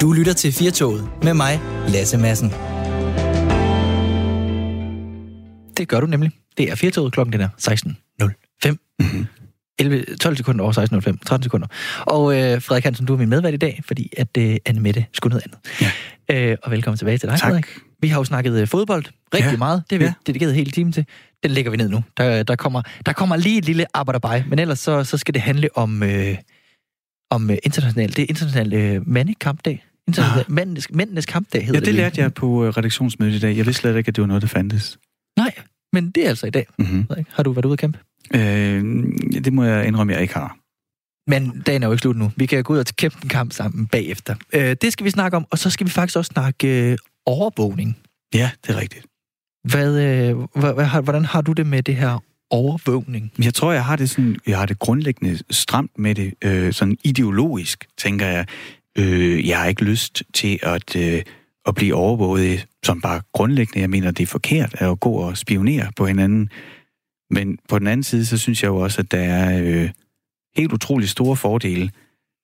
Du lytter til Firtoget med mig, Lasse Madsen. Det gør du nemlig. Det er Firtoget, klokken den er 16.05. Mm-hmm. 11, 12 sekunder over 16.05, 13 sekunder. Og øh, Frederik Hansen, du er min medvært i dag, fordi at øh, Anne Mette skulle noget andet. Ja. Øh, og velkommen tilbage til dig, Tak. Frederik. Vi har jo snakket øh, fodbold rigtig Ja. meget. Det har vi Ja. dedikeret hele timen til. Den lægger vi ned nu. Der, der, kommer, der kommer lige et lille arbejderbej, men ellers så, så skal det handle om, øh, om øh, international, det er international øh, mandekampdag. International, Ah. mændenes, mændenes kampdag hedder Ja, det lærte jeg på øh, redaktionsmødet i dag. Jeg vidste slet ikke, at det var noget, der fandtes. Nej, men det er altså i dag. Mm-hmm. Har du været ude at kæmpe? Øh, det må jeg indrømme, jeg ikke har. Men dagen er jo ikke slut nu. Vi kan gå ud og kæmpe en kamp sammen bagefter. Øh, det skal vi snakke om, og så skal vi faktisk også snakke øh, overvågning. Ja, det er rigtigt. Hvad, øh, hvordan har du det med det her overvågning? Jeg tror, jeg har det sådan, jeg har det grundlæggende stramt med det, øh, sådan ideologisk, tænker jeg. Øh, jeg har ikke lyst til at, øh, at blive overvåget, som bare grundlæggende, jeg mener, det er forkert at gå og spionere på hinanden. Men på den anden side, så synes jeg jo også, at der er øh, helt utrolig store fordele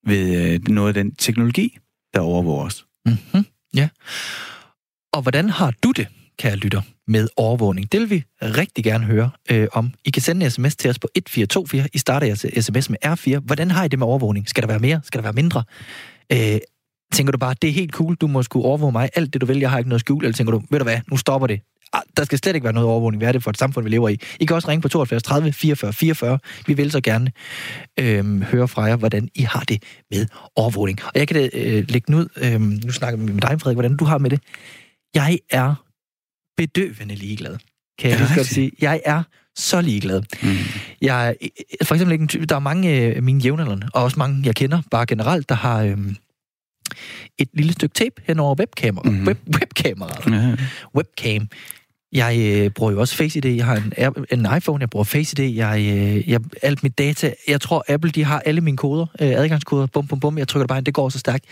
ved øh, noget af den teknologi, der overvåger os. Mm-hmm. Ja. Og hvordan har du det, kære lytter, med overvågning? Det vil vi rigtig gerne høre øh, om. I kan sende en sms til os på 1424. I starter jeres sms med R4. Hvordan har I det med overvågning? Skal der være mere? Skal der være mindre? Øh, tænker du bare, det er helt cool, du må skulle overvåge mig, alt det du vil, jeg har ikke noget skjul, eller tænker du, ved du hvad, nu stopper det. Ah, Der skal slet ikke være noget overvågning. Hvad er det for et samfund, vi lever i? I kan også ringe på 72 30 44 44. Vi vil så gerne øh, høre fra jer, hvordan I har det med overvågning. Og jeg kan da, øh, lægge den ud. Øh, nu snakker vi med dig, Frederik, hvordan du har med det. Jeg er bedøvende ligeglad. Kan jeg lige godt sige. Jeg er så ligeglad. Mm. Jeg er øh, for eksempel ikke en type, der er mange af mine jævnaldrende, og også mange, jeg kender, bare generelt, der har øhm, et lille stykke tape hen over webkamera, mm-hmm. web, webkameraet Ja. webcam. Jeg øh, bruger jo også FaceID. Jeg har en, en iPhone, jeg bruger FaceID. Jeg, øh, jeg, alt mit data. Jeg tror, Apple de har alle mine koder, øh, adgangskoder. Bum, bum, bum. Jeg trykker det bare ind. Det går så stærkt.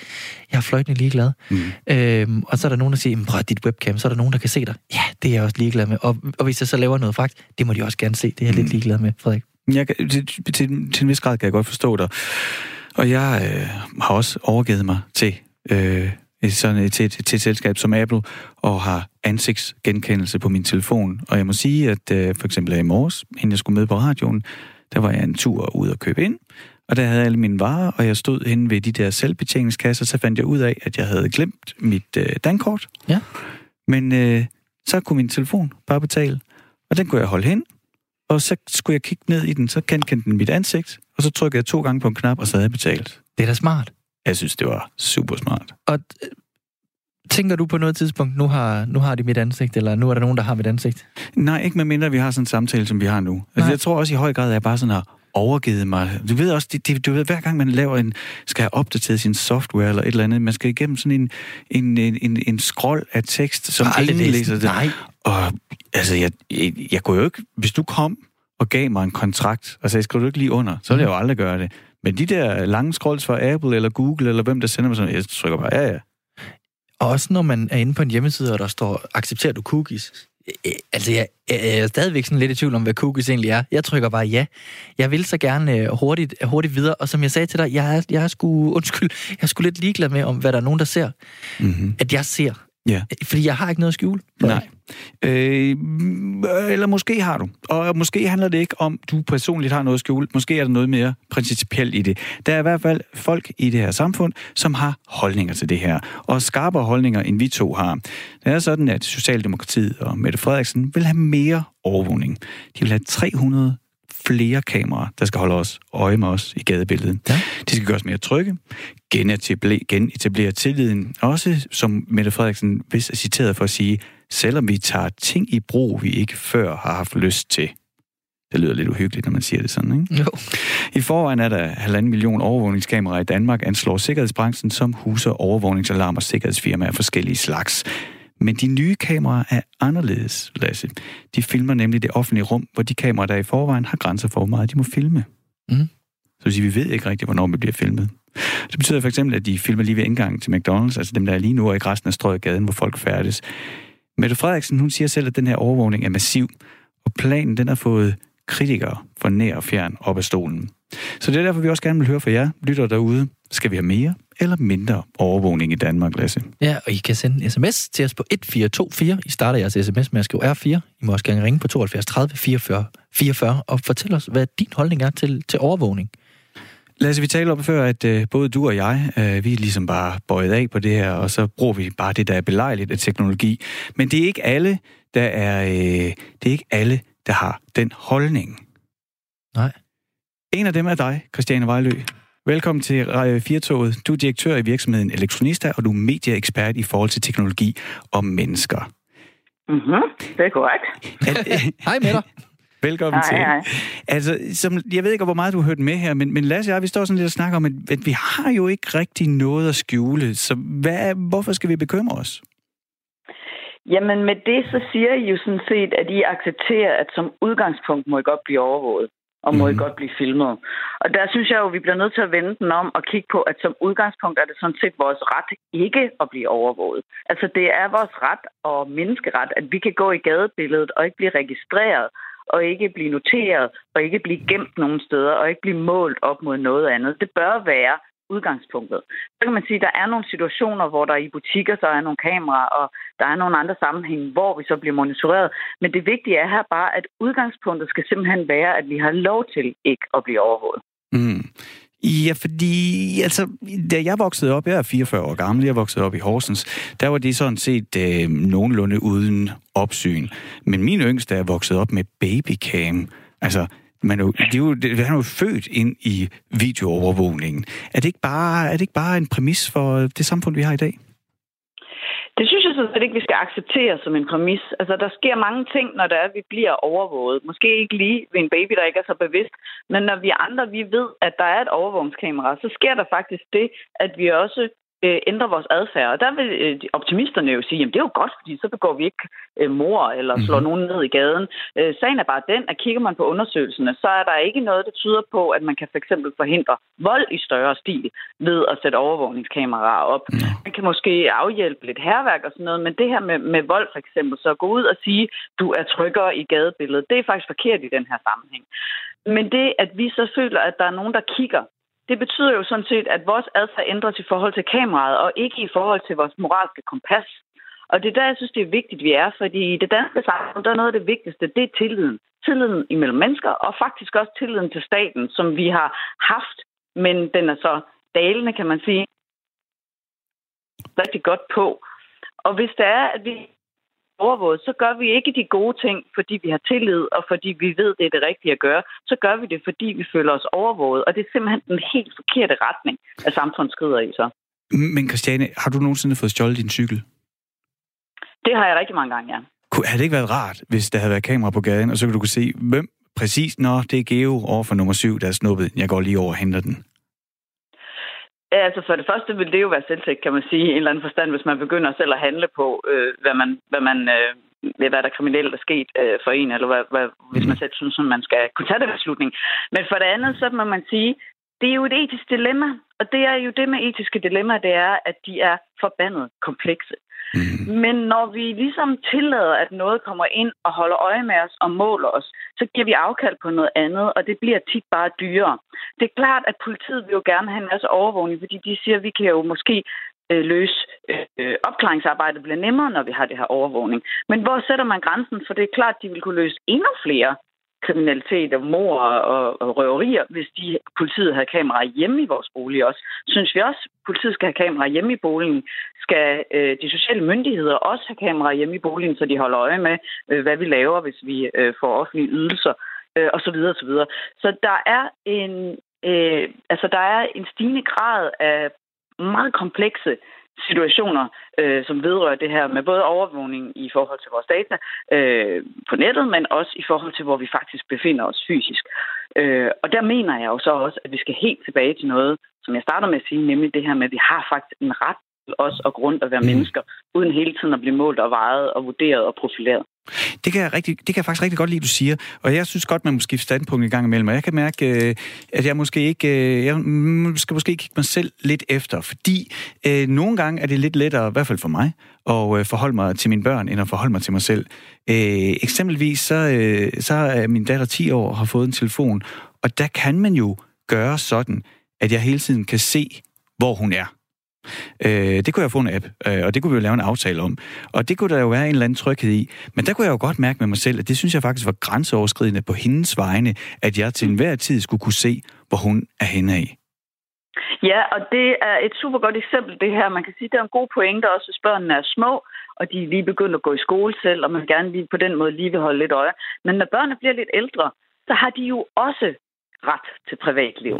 Jeg er fløjtende ligeglad. Mm. Øhm, og så er der nogen, der siger, "Men prøv dit webcam, så er der nogen, der kan se dig. Ja, det er jeg også ligeglad med. Og, og hvis jeg så laver noget fragt, det må de også gerne se. Det er jeg Mm. lidt ligeglad med, Frederik. Jeg, kan- til, til, til en vis grad kan jeg godt forstå dig. Og jeg øh, har også overgivet mig til, øh, sådan, et, til, til, til et selskab som Apple, og har ansigtsgenkendelse på min telefon. Og jeg må sige, at øh, for eksempel i morges, inden jeg skulle med på radioen, der var jeg en tur ud og købe ind, og der havde jeg alle mine varer, og jeg stod henne ved de der selvbetjeningskasser, så fandt jeg ud af, at jeg havde glemt mit øh, dankort. Ja. Men øh, så kunne min telefon bare betale, og den kunne jeg holde hen, og så skulle jeg kigge ned i den, så genkendte den mit ansigt, og så trykkede jeg to gange på en knap, og så havde jeg betalt. Det er da smart. Jeg synes, det var super smart. Og øh, tænker du på noget tidspunkt, nu har, nu har de mit ansigt, eller nu er der nogen, der har mit ansigt? Nej, ikke med mindre vi har sådan en samtale, som vi har nu. Altså, Nej. jeg tror også i høj grad, at jeg bare sådan har overgivet mig. Du ved også, det, det, du ved, hver gang man laver en, skal have opdateret sin software eller et eller andet, man skal igennem sådan en, en, en, en, en scroll af tekst, som ingen læser den. det. Nej. Og altså, jeg, jeg, jeg kunne jo ikke, hvis du kom og gav mig en kontrakt, og sagde, skal du ikke lige under, så ville jeg jo aldrig gøre det. Men de der lange scrolls fra Apple eller Google, eller hvem der sender mig sådan, jeg trykker bare, ja, ja. Og også når man er inde på en hjemmeside, og der står, accepterer du cookies? Øh, Altså, jeg, jeg er stadigvæk sådan lidt i tvivl om, hvad cookies egentlig er. Jeg trykker bare ja. Jeg vil så gerne øh, hurtigt, hurtigt videre, og som jeg sagde til dig, jeg er, jeg er sgu, undskyld, jeg er sgu lidt ligeglad med, om hvad der er nogen, der ser, Mm-hmm. at jeg ser. Ja. Fordi jeg har ikke noget at skjule. Nej. Øh, eller måske har du. Og måske handler det ikke om, du personligt har noget at skjule. Måske er der noget mere principielt i det. Der er i hvert fald folk i det her samfund, som har holdninger til det her. Og skarpere holdninger, end vi to har. Det er sådan, at Socialdemokratiet og Mette Frederiksen vil have mere overvågning. De vil have 300 flere kameraer, der skal holde os øje med os i gadebilledet. Ja. De skal gøres mere trygge, genetablere, genetablere tilliden. Også, som Mette Frederiksen vist er citeret for at sige, selvom vi tager ting i brug, vi ikke før har haft lyst til. Det lyder lidt uhyggeligt, når man siger det sådan, ikke? Jo. I forvejen er der halvanden million overvågningskameraer i Danmark, anslår Sikkerhedsbranchen, som huser overvågningsalarm og sikkerhedsfirmaer af forskellige slags. Men de nye kameraer er anderledes, Lasse. De filmer nemlig det offentlige rum, hvor de kameraer, der er i forvejen har grænser for, hvor meget de må filme. Mm. Så vil sige, vi ved ikke rigtigt, hvornår vi bliver filmet. Det betyder for eksempel, at de filmer lige ved indgangen til McDonald's, altså dem, der er lige nu og ikke resten af strøget gaden, hvor folk færdes. Mette Frederiksen, hun siger selv, at den her overvågning er massiv, og planen den har fået kritikere for nær og fjern op af stolen. Så det er derfor, vi også gerne vil høre fra jer, lytter derude. Skal vi have mere eller mindre overvågning i Danmark, Lasse? Ja, og I kan sende en sms til os på 1424. I starter jeres sms med at skrive R4. I må også gerne ringe på 72 30 44 44 og fortælle os, hvad din holdning er til, til overvågning. Lasse, vi talte om før, at øh, både du og jeg, øh, vi er ligesom bare bøjet af på det her, og så bruger vi bare det, der er belejligt af teknologi. Men det er ikke alle, der er, øh, det er ikke alle, der har den holdning. Nej. En af dem er dig, Christiane Vejlø. Velkommen til Firtoget. Du er direktør i virksomheden Elektronista, og du er medieekspert i forhold til teknologi og mennesker. Mhm, det er korrekt. Hej med dig. Velkommen Hej, til. hej. Altså, som, jeg ved ikke, hvor meget du har hørt med her, men, men Lasse og jeg, vi står sådan lidt og snakker om, at, at vi har jo ikke rigtig noget at skjule. Så hvad, hvorfor skal vi bekymre os? Jamen med det, så siger I jo sådan set, at I accepterer, at som udgangspunkt må I godt blive overvåget og må mm. I godt blive filmet. Og der synes jeg jo, at vi bliver nødt til at vende den om og kigge på, at som udgangspunkt er det sådan set vores ret ikke at blive overvåget. Altså det er vores ret og menneskeret, at vi kan gå i gadebilledet og ikke blive registreret og ikke blive noteret og ikke blive gemt nogen steder og ikke blive målt op mod noget andet. Det bør være udgangspunktet. Så kan man sige, at der er nogle situationer, hvor der i butikker så er nogle kameraer, og der er nogle andre sammenhænge, hvor vi så bliver monitoreret. Men det vigtige er her bare, at udgangspunktet skal simpelthen være, at vi har lov til ikke at blive overvåget. Mm. Ja, fordi altså, da jeg voksede op, jeg er 44 år gammel, jeg voksede op i Horsens, der var det sådan set øh, nogenlunde uden opsyn. Men min yngste er vokset op med babycam. Altså, man er jo, de er jo, de, han er jo født ind i videoovervågningen. Er det, ikke bare, er det ikke bare en præmis for øh, det samfund, vi har i dag? Det synes jeg sådan set ikke, vi skal acceptere som en præmis. Altså, der sker mange ting, når der er, at vi bliver overvåget. Måske ikke lige ved en baby, der ikke er så bevidst, men når vi andre vi ved, at der er et overvågningskamera, så sker der faktisk det, at vi også øh, ændrer vores adfærd. Og der vil øh, optimisterne jo sige, at det er jo godt, fordi så begår vi ikke øh, mor eller slår mm-hmm. nogen ned i gaden. Øh, sagen er bare den, at kigger man på undersøgelserne, så er der ikke noget, der tyder på, at man kan fx forhindre vold i større stil ved at sætte overvågningskameraer op. Mm. Man kan måske afhjælpe lidt herværk og sådan noget, men det her med, med vold for eksempel, så gå ud og sige, du er tryggere i gadebilledet, det er faktisk forkert i den her sammenhæng. Men det, at vi så føler, at der er nogen, der kigger, det betyder jo sådan set, at vores adfærd ændres i forhold til kameraet, og ikke i forhold til vores moralske kompas. Og det er der, jeg synes, det er vigtigt, vi er, fordi i det danske samfund, der er noget af det vigtigste, det er tilliden. Tilliden imellem mennesker, og faktisk også tilliden til staten, som vi har haft, men den er så dalende, kan man sige, rigtig godt på. Og hvis det er, at vi overvåget, så gør vi ikke de gode ting, fordi vi har tillid, og fordi vi ved, det er det rigtige at gøre. Så gør vi det, fordi vi føler os overvåget. Og det er simpelthen den helt forkerte retning, at samfundet skrider i så. Men Christiane, har du nogensinde fået stjålet din cykel? Det har jeg rigtig mange gange, ja. Havde det ikke været rart, hvis der havde været kamera på gaden, og så kunne du kunne se, hvem præcis, når det er Geo over for nummer syv, der er snuppet. Jeg går lige over og henter den. Ja, altså for det første vil det jo være selvtægt, kan man sige, i en eller anden forstand, hvis man begynder selv at handle på, øh, hvad man, hvad man øh, hvad der kriminelt er sket øh, for en, eller hvad, hvad, hvis man selv synes, at man skal kunne tage den beslutning. Men for det andet, så må man sige, det er jo et etisk dilemma, og det er jo det med etiske dilemmaer, det er, at de er forbandet komplekse. Mm. Men når vi ligesom tillader, at noget kommer ind og holder øje med os og måler os, så giver vi afkald på noget andet, og det bliver tit bare dyrere. Det er klart, at politiet vil jo gerne have en masse overvågning, fordi de siger, at vi kan jo måske øh, løse øh, opklaringsarbejdet bliver nemmere, når vi har det her overvågning. Men hvor sætter man grænsen? For det er klart, at de vil kunne løse endnu flere kriminalitet og mor og, og røverier, hvis de politiet havde kameraer hjemme i vores bolig også. Synes vi også, at politiet skal have kameraer hjemme i boligen? Skal øh, de sociale myndigheder også have kameraer hjemme i boligen, så de holder øje med, øh, hvad vi laver, hvis vi øh, får offentlige ydelser? Øh, og så videre, og så videre. Så der er en, øh, altså der er en stigende grad af meget komplekse situationer, øh, som vedrører det her med både overvågning i forhold til vores data øh, på nettet, men også i forhold til, hvor vi faktisk befinder os fysisk. Øh, og der mener jeg jo så også, at vi skal helt tilbage til noget, som jeg starter med at sige, nemlig det her med, at vi har faktisk en ret til os og grund at være mm. mennesker, uden hele tiden at blive målt og vejet og vurderet og profileret. Det kan, jeg rigtig, det kan jeg faktisk rigtig godt lide, du siger. Og jeg synes godt, man må skifte standpunkt i gang imellem. Og jeg kan mærke, øh, at jeg måske ikke... Øh, jeg skal måske kigge mig selv lidt efter. Fordi øh, nogle gange er det lidt lettere, i hvert fald for mig, at øh, forholde mig til mine børn, end at forholde mig til mig selv. eksempelvis så, så er min datter 10 år og har fået en telefon. Og der kan man jo gøre sådan, at jeg hele tiden kan se, hvor hun er. Øh, det kunne jeg få en app, øh, og det kunne vi jo lave en aftale om. Og det kunne der jo være en eller anden tryghed i. Men der kunne jeg jo godt mærke med mig selv, at det synes jeg faktisk var grænseoverskridende på hendes vegne, at jeg til enhver tid skulle kunne se, hvor hun er henne af. Ja, og det er et super godt eksempel, det her. Man kan sige, det er en god pointe også, hvis børnene er små, og de er lige begyndt at gå i skole selv, og man gerne lige på den måde lige vil holde lidt øje. Men når børnene bliver lidt ældre, så har de jo også ret til privatliv.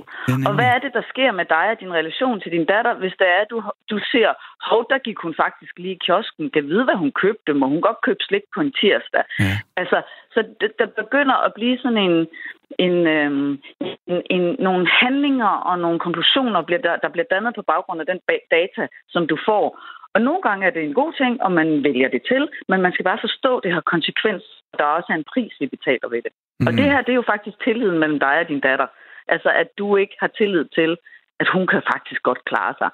Og hvad er det, der sker med dig og din relation til din datter, hvis det er, at du, du ser, hov, der gik hun faktisk lige i kiosken, kan vide, hvad hun købte, må hun godt købe slik på en tirsdag. Ja. Altså, så det, der begynder at blive sådan en, en, øhm, en, en, nogle handlinger og nogle konklusioner, bliver der, der bliver dannet på baggrund af den data, som du får. Og nogle gange er det en god ting, og man vælger det til, men man skal bare forstå, at det har konsekvens. Der er også en pris, vi betaler ved det. Mm. Og det her, det er jo faktisk tilliden mellem dig og din datter. Altså, at du ikke har tillid til, at hun kan faktisk godt klare sig.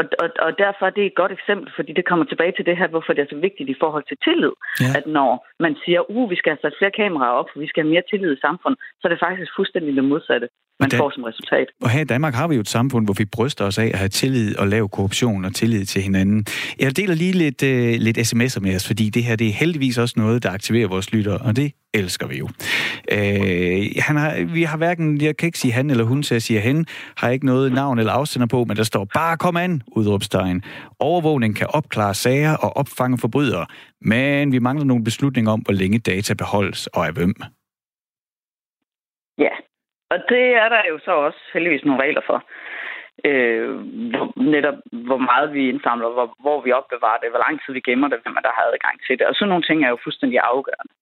Og, og, og derfor er det et godt eksempel, fordi det kommer tilbage til det her, hvorfor det er så vigtigt i forhold til tillid. Ja. At når man siger, uh, vi skal have sat flere kameraer op, for vi skal have mere tillid i samfundet, så er det faktisk fuldstændig det modsatte, man får som resultat. Og her i Danmark har vi jo et samfund, hvor vi bryster os af at have tillid og lav korruption og tillid til hinanden. Jeg deler lige lidt, uh, lidt sms'er med os, fordi det her det er heldigvis også noget, der aktiverer vores lyttere, og det elsker vi jo. Øh, han har, vi har hverken, jeg kan ikke sige han eller hun, så jeg siger hen, har ikke noget navn eller afsender på, men der står bare kom an, udråbstegn. Overvågning kan opklare sager og opfange forbrydere, men vi mangler nogle beslutninger om, hvor længe data beholdes og af hvem. Ja, og det er der jo så også heldigvis nogle regler for. Øh, netop hvor meget vi indsamler, hvor, hvor vi opbevarer det, hvor lang tid vi gemmer det, hvem der har adgang til det. Og sådan nogle ting er jo fuldstændig afgørende.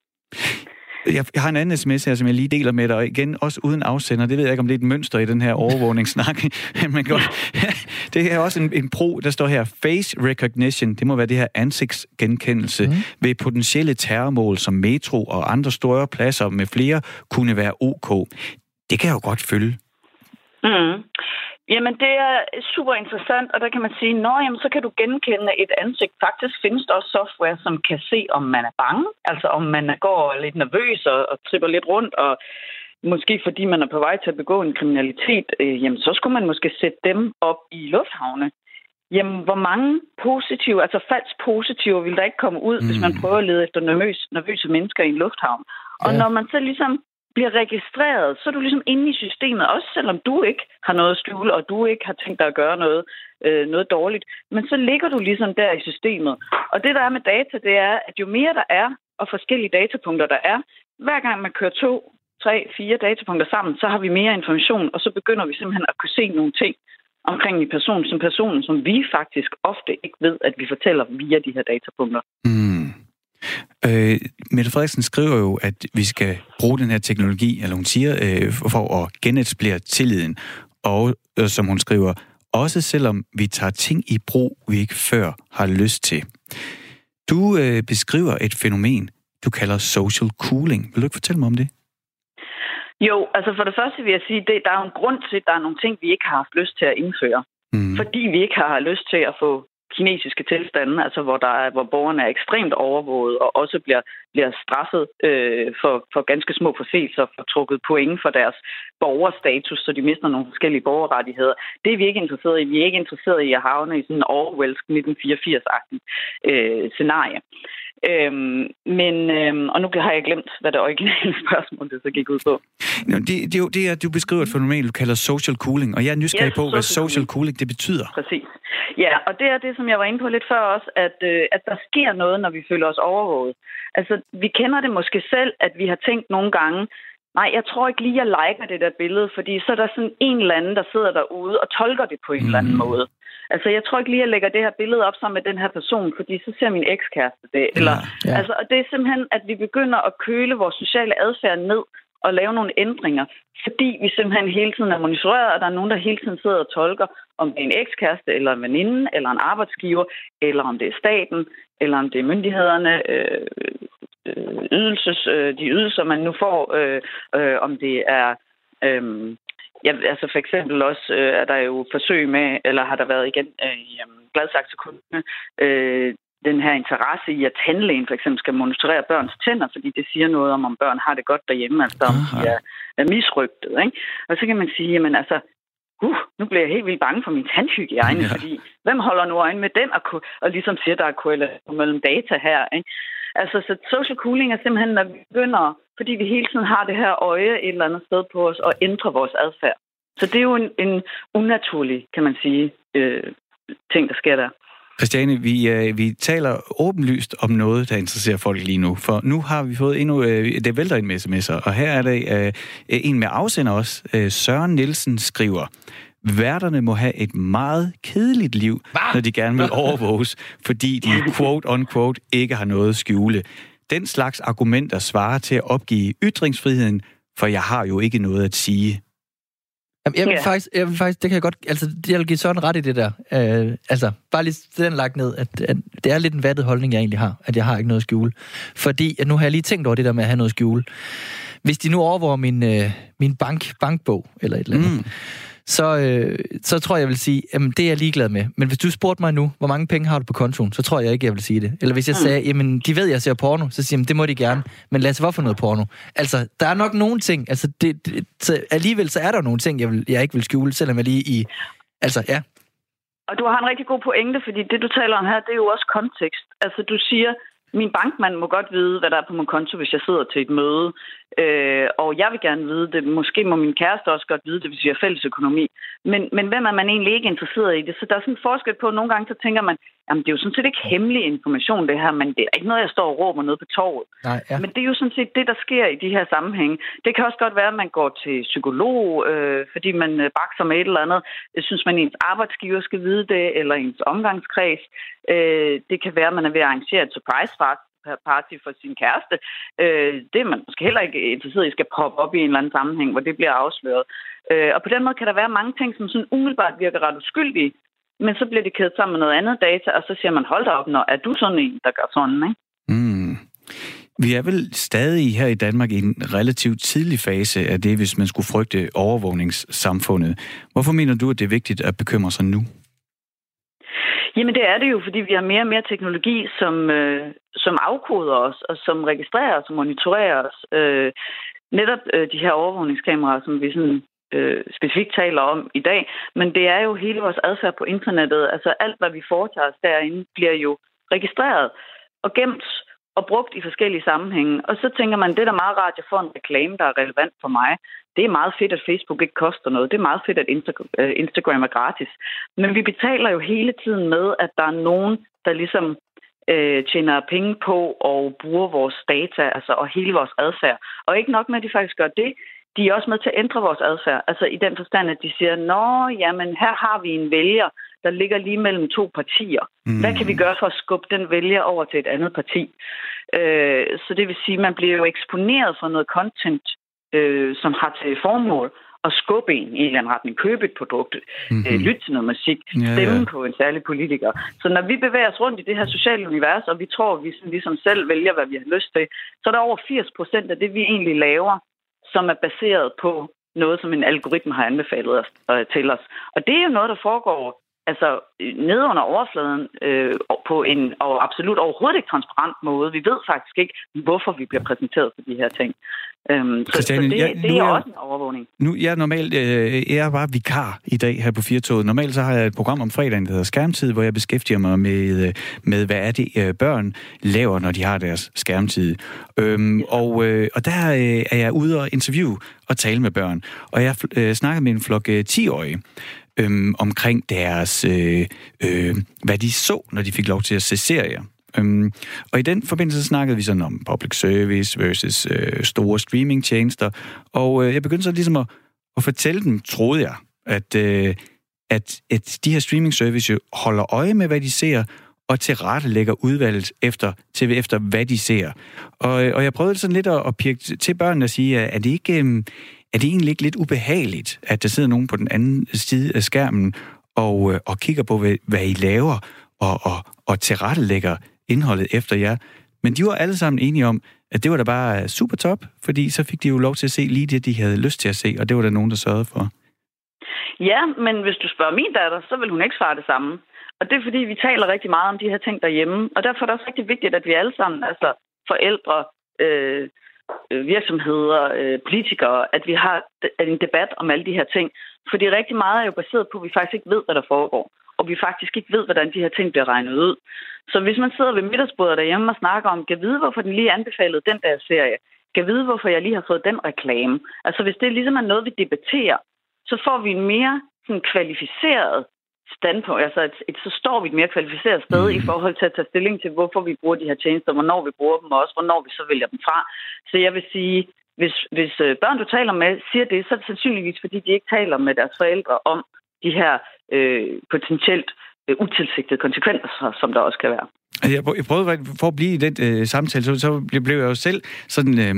Jeg, jeg har en anden sms her, som jeg lige deler med dig, og igen også uden afsender. Det ved jeg ikke, om det er et mønster i den her overvågningssnak. Men godt, det er også en, en pro, der står her, face recognition, det må være det her ansigtsgenkendelse mm. ved potentielle terrormål som metro og andre store pladser med flere kunne være ok. Det kan jeg jo godt følge. Mm. Jamen, det er super interessant, og der kan man sige, nå, jamen, så kan du genkende et ansigt. Faktisk findes der også software, som kan se, om man er bange, altså om man går lidt nervøs og, og tripper lidt rundt, og måske fordi man er på vej til at begå en kriminalitet, øh, jamen, så skulle man måske sætte dem op i lufthavne. Jamen, hvor mange positive, altså falsk positive, vil der ikke komme ud, mm. hvis man prøver at lede efter nervøs, nervøse mennesker i en lufthavn. Og ja. når man så ligesom bliver registreret, så er du ligesom inde i systemet, også selvom du ikke har noget at skjule, og du ikke har tænkt dig at gøre noget, øh, noget dårligt. Men så ligger du ligesom der i systemet. Og det, der er med data, det er, at jo mere der er, og forskellige datapunkter der er, hver gang man kører to, tre, fire datapunkter sammen, så har vi mere information, og så begynder vi simpelthen at kunne se nogle ting omkring en person som personen, som vi faktisk ofte ikke ved, at vi fortæller via de her datapunkter. Mm. Øh, Mette Frederiksen skriver jo, at vi skal bruge den her teknologi, eller hun siger, øh, for at genetablere tilliden. Og øh, som hun skriver, også selvom vi tager ting i brug, vi ikke før har lyst til. Du øh, beskriver et fænomen, du kalder social cooling. Vil du ikke fortælle mig om det? Jo, altså for det første vil jeg sige, at der er en grund til, at der er nogle ting, vi ikke har haft lyst til at indføre. Mm. Fordi vi ikke har lyst til at få kinesiske tilstande, altså hvor, der er, hvor borgerne er ekstremt overvåget og også bliver, bliver straffet øh, for, for ganske små forseelser, for trukket point for deres borgerstatus, så de mister nogle forskellige borgerrettigheder. Det er vi ikke interesseret i. Vi er ikke interesseret i at havne i sådan en Orwellsk 1984-agtig øh, scenarie. Øhm, men, øhm, og nu har jeg glemt, hvad det originale spørgsmål det så gik ud på. Nå, det, det, er jo, det er, du beskriver et fænomen, du kalder social cooling, og jeg er nysgerrig yes, på, hvad social cooling det betyder. Præcis. Ja, og det er det, som jeg var inde på lidt før også, at, øh, at der sker noget, når vi føler os overvåget. Altså, vi kender det måske selv, at vi har tænkt nogle gange, nej, jeg tror ikke lige, jeg liker det der billede, fordi så er der sådan en eller anden, der sidder derude og tolker det på en mm. eller anden mm. måde. Altså, jeg tror ikke lige, jeg lægger det her billede op sammen med den her person, fordi så ser min ekskæreste det. Eller, ja, ja. Altså, og det er simpelthen, at vi begynder at køle vores sociale adfærd ned og lave nogle ændringer, fordi vi simpelthen hele tiden er monitoreret, og der er nogen, der hele tiden sidder og tolker, om det er en ekskæreste, eller en veninde, eller en arbejdsgiver, eller om det er staten, eller om det er myndighederne, øh, øh, ydelses, øh, de ydelser, man nu får, øh, øh, om det er øh, Ja, altså for eksempel også øh, er der jo forsøg med, eller har der været igen øh, i øh, Gladsaxe Kommune, øh, den her interesse i, at tandlægen for eksempel skal monitorere børns tænder, fordi det siger noget om, om børn har det godt derhjemme, altså om de er, er misrygtet. Ikke? Og så kan man sige, jamen altså, uh, nu bliver jeg helt vildt bange for min tandhygiejne, ja. fordi hvem holder nu øje med den, og, og ligesom siger, der er korrelation mellem data her, ikke? Altså, så social cooling er simpelthen, når vi begynder, fordi vi hele tiden har det her øje et eller andet sted på os, og ændrer vores adfærd. Så det er jo en, en unaturlig, kan man sige, øh, ting, der sker der. Christiane, vi, øh, vi taler åbenlyst om noget, der interesserer folk lige nu. For nu har vi fået endnu... Øh, det vælter ind med sms'er, og her er der øh, en med afsender også. Øh, Søren Nielsen skriver, Værterne må have et meget kedeligt liv, Hva? når de gerne vil overvåges, fordi de quote-unquote ikke har noget at skjule. Den slags argumenter svarer til at opgive ytringsfriheden, for jeg har jo ikke noget at sige. Jamen, jeg vil, ja. faktisk, jeg vil faktisk, det kan jeg godt, altså, jeg vil give sådan ret i det der. Øh, altså, bare lige den lagt ned, at, at, det er lidt en vattet holdning, jeg egentlig har, at jeg har ikke noget at skjule. Fordi, at nu har jeg lige tænkt over det der med at have noget at skjule. Hvis de nu overvåger min, øh, min bank, bankbog, eller et eller andet, mm så, øh, så tror jeg, jeg vil sige, jamen det er jeg ligeglad med. Men hvis du spurgte mig nu, hvor mange penge har du på kontoen, så tror jeg ikke, jeg vil sige det. Eller hvis jeg mm. sagde, jamen de ved, jeg ser porno, så siger jeg, det må de gerne. Men lad os hvorfor noget porno? Altså, der er nok nogle ting, altså det, det, så alligevel så er der nogle ting, jeg, vil, jeg ikke vil skjule, selvom jeg lige i... Altså, ja. Og du har en rigtig god pointe, fordi det, du taler om her, det er jo også kontekst. Altså, du siger, min bankmand må godt vide, hvad der er på min konto, hvis jeg sidder til et møde. Øh, og jeg vil gerne vide det. Måske må min kæreste også godt vide det, hvis vi har fælles økonomi. Men, men hvem er man egentlig ikke interesseret i det? Så der er sådan en forskel på, at nogle gange så tænker man, jamen det er jo sådan set ikke hemmelig information det her, men det er ikke noget, jeg står og råber noget på torvet. Nej, ja. Men det er jo sådan set det, der sker i de her sammenhænge. Det kan også godt være, at man går til psykolog, øh, fordi man øh, bakser med et eller andet. Jeg synes, man ens arbejdsgiver skal vide det, eller ens omgangskreds. Øh, det kan være, at man er ved at arrangere et surprise party for sin kæreste. Øh, det er man måske heller ikke interesseret i, skal poppe op i en eller anden sammenhæng, hvor det bliver afsløret. Øh, og på den måde kan der være mange ting, som sådan umiddelbart virker ret uskyldige, men så bliver det kædet sammen med noget andet data, og så siger man, hold da op, når er du sådan en, der gør sådan, ikke? Mm. Vi er vel stadig her i Danmark i en relativt tidlig fase af det, hvis man skulle frygte overvågningssamfundet. Hvorfor mener du, at det er vigtigt at bekymre sig nu? Jamen det er det jo, fordi vi har mere og mere teknologi, som, øh, som afkoder os, og som registrerer os og monitorerer os. Øh, netop øh, de her overvågningskameraer, som vi sådan øh, specifikt taler om i dag, men det er jo hele vores adfærd på internettet. Altså alt, hvad vi foretager os derinde, bliver jo registreret og gemt og brugt i forskellige sammenhænge. Og så tænker man, det er da meget rart, at jeg får en reklame, der er relevant for mig. Det er meget fedt, at Facebook ikke koster noget. Det er meget fedt, at øh, Instagram er gratis. Men vi betaler jo hele tiden med, at der er nogen, der ligesom øh, tjener penge på og bruger vores data altså, og hele vores adfærd. Og ikke nok med, at de faktisk gør det, de er også med til at ændre vores adfærd. Altså i den forstand, at de siger, nå, jamen her har vi en vælger, der ligger lige mellem to partier. Mm. Hvad kan vi gøre for at skubbe den vælger over til et andet parti? Øh, så det vil sige, at man bliver jo eksponeret for noget content, øh, som har til formål at skubbe en i en eller anden retning, købe et produkt, mm-hmm. øh, lytte til noget musik, stemme ja, ja. på en særlig politiker. Så når vi bevæger os rundt i det her sociale univers, og vi tror, at vi sådan ligesom selv vælger, hvad vi har lyst til, så er der over 80 procent af det, vi egentlig laver, som er baseret på noget, som en algoritme har anbefalet os, øh, til os. Og det er jo noget, der foregår altså ned under overfladen øh, på en og absolut overhovedet ikke transparent måde. Vi ved faktisk ikke, hvorfor vi bliver præsenteret for de her ting. Øhm, så, så det, jeg, det er, er også en overvågning. Nu jeg er normalt, øh, jeg er bare vikar i dag her på Firtoget. Normalt så har jeg et program om fredagen, der hedder Skærmtid, hvor jeg beskæftiger mig med, øh, med hvad er det øh, børn laver, når de har deres skærmtid. Øhm, ja. og, øh, og der øh, er jeg ude og interview og tale med børn. Og jeg øh, snakker med en flok øh, 10-årige, øhm, omkring deres, øh, øh, hvad de så, når de fik lov til at se serier. Øhm, og i den forbindelse snakkede vi sådan om public service versus øh, store streamingtjenester, og øh, jeg begyndte så ligesom at, at fortælle dem, troede jeg, at, øh, at, at de her streaming service jo holder øje med, hvad de ser, og tilrettelægger udvalget efter, til efter, hvad de ser. Og, øh, og jeg prøvede sådan lidt at, at pirke til børnene og sige, at er det ikke... Øhm, er det egentlig ikke lidt ubehageligt, at der sidder nogen på den anden side af skærmen og, øh, og kigger på, hvad, hvad I laver, og, og, og tilrettelægger indholdet efter jer? Men de var alle sammen enige om, at det var da bare super top, fordi så fik de jo lov til at se lige det, de havde lyst til at se, og det var der nogen, der sørgede for. Ja, men hvis du spørger min datter, så vil hun ikke svare det samme. Og det er fordi, vi taler rigtig meget om de her ting derhjemme, og derfor er det også rigtig vigtigt, at vi alle sammen, altså forældre, øh, virksomheder, øh, politikere, at vi har en debat om alle de her ting. Fordi rigtig meget er jo baseret på, at vi faktisk ikke ved, hvad der foregår. Og vi faktisk ikke ved, hvordan de her ting bliver regnet ud. Så hvis man sidder ved middagsbordet derhjemme og snakker om, kan vide, hvorfor den lige anbefalede den der serie, kan vide, hvorfor jeg lige har fået den reklame. Altså hvis det ligesom er noget, vi debatterer, så får vi en mere sådan, kvalificeret standpunkt, altså et, et, så står vi et mere kvalificeret sted mm. i forhold til at tage stilling til, hvorfor vi bruger de her tjenester, hvornår vi bruger dem, og også hvornår vi så vælger dem fra. Så jeg vil sige, hvis, hvis øh, børn, du taler med, siger det, så er det sandsynligvis, fordi de ikke taler med deres forældre om de her øh, potentielt øh, utilsigtede konsekvenser, som der også kan være. Altså, jeg prøvede for at blive i den øh, samtale, så, så blev jeg jo selv sådan øh,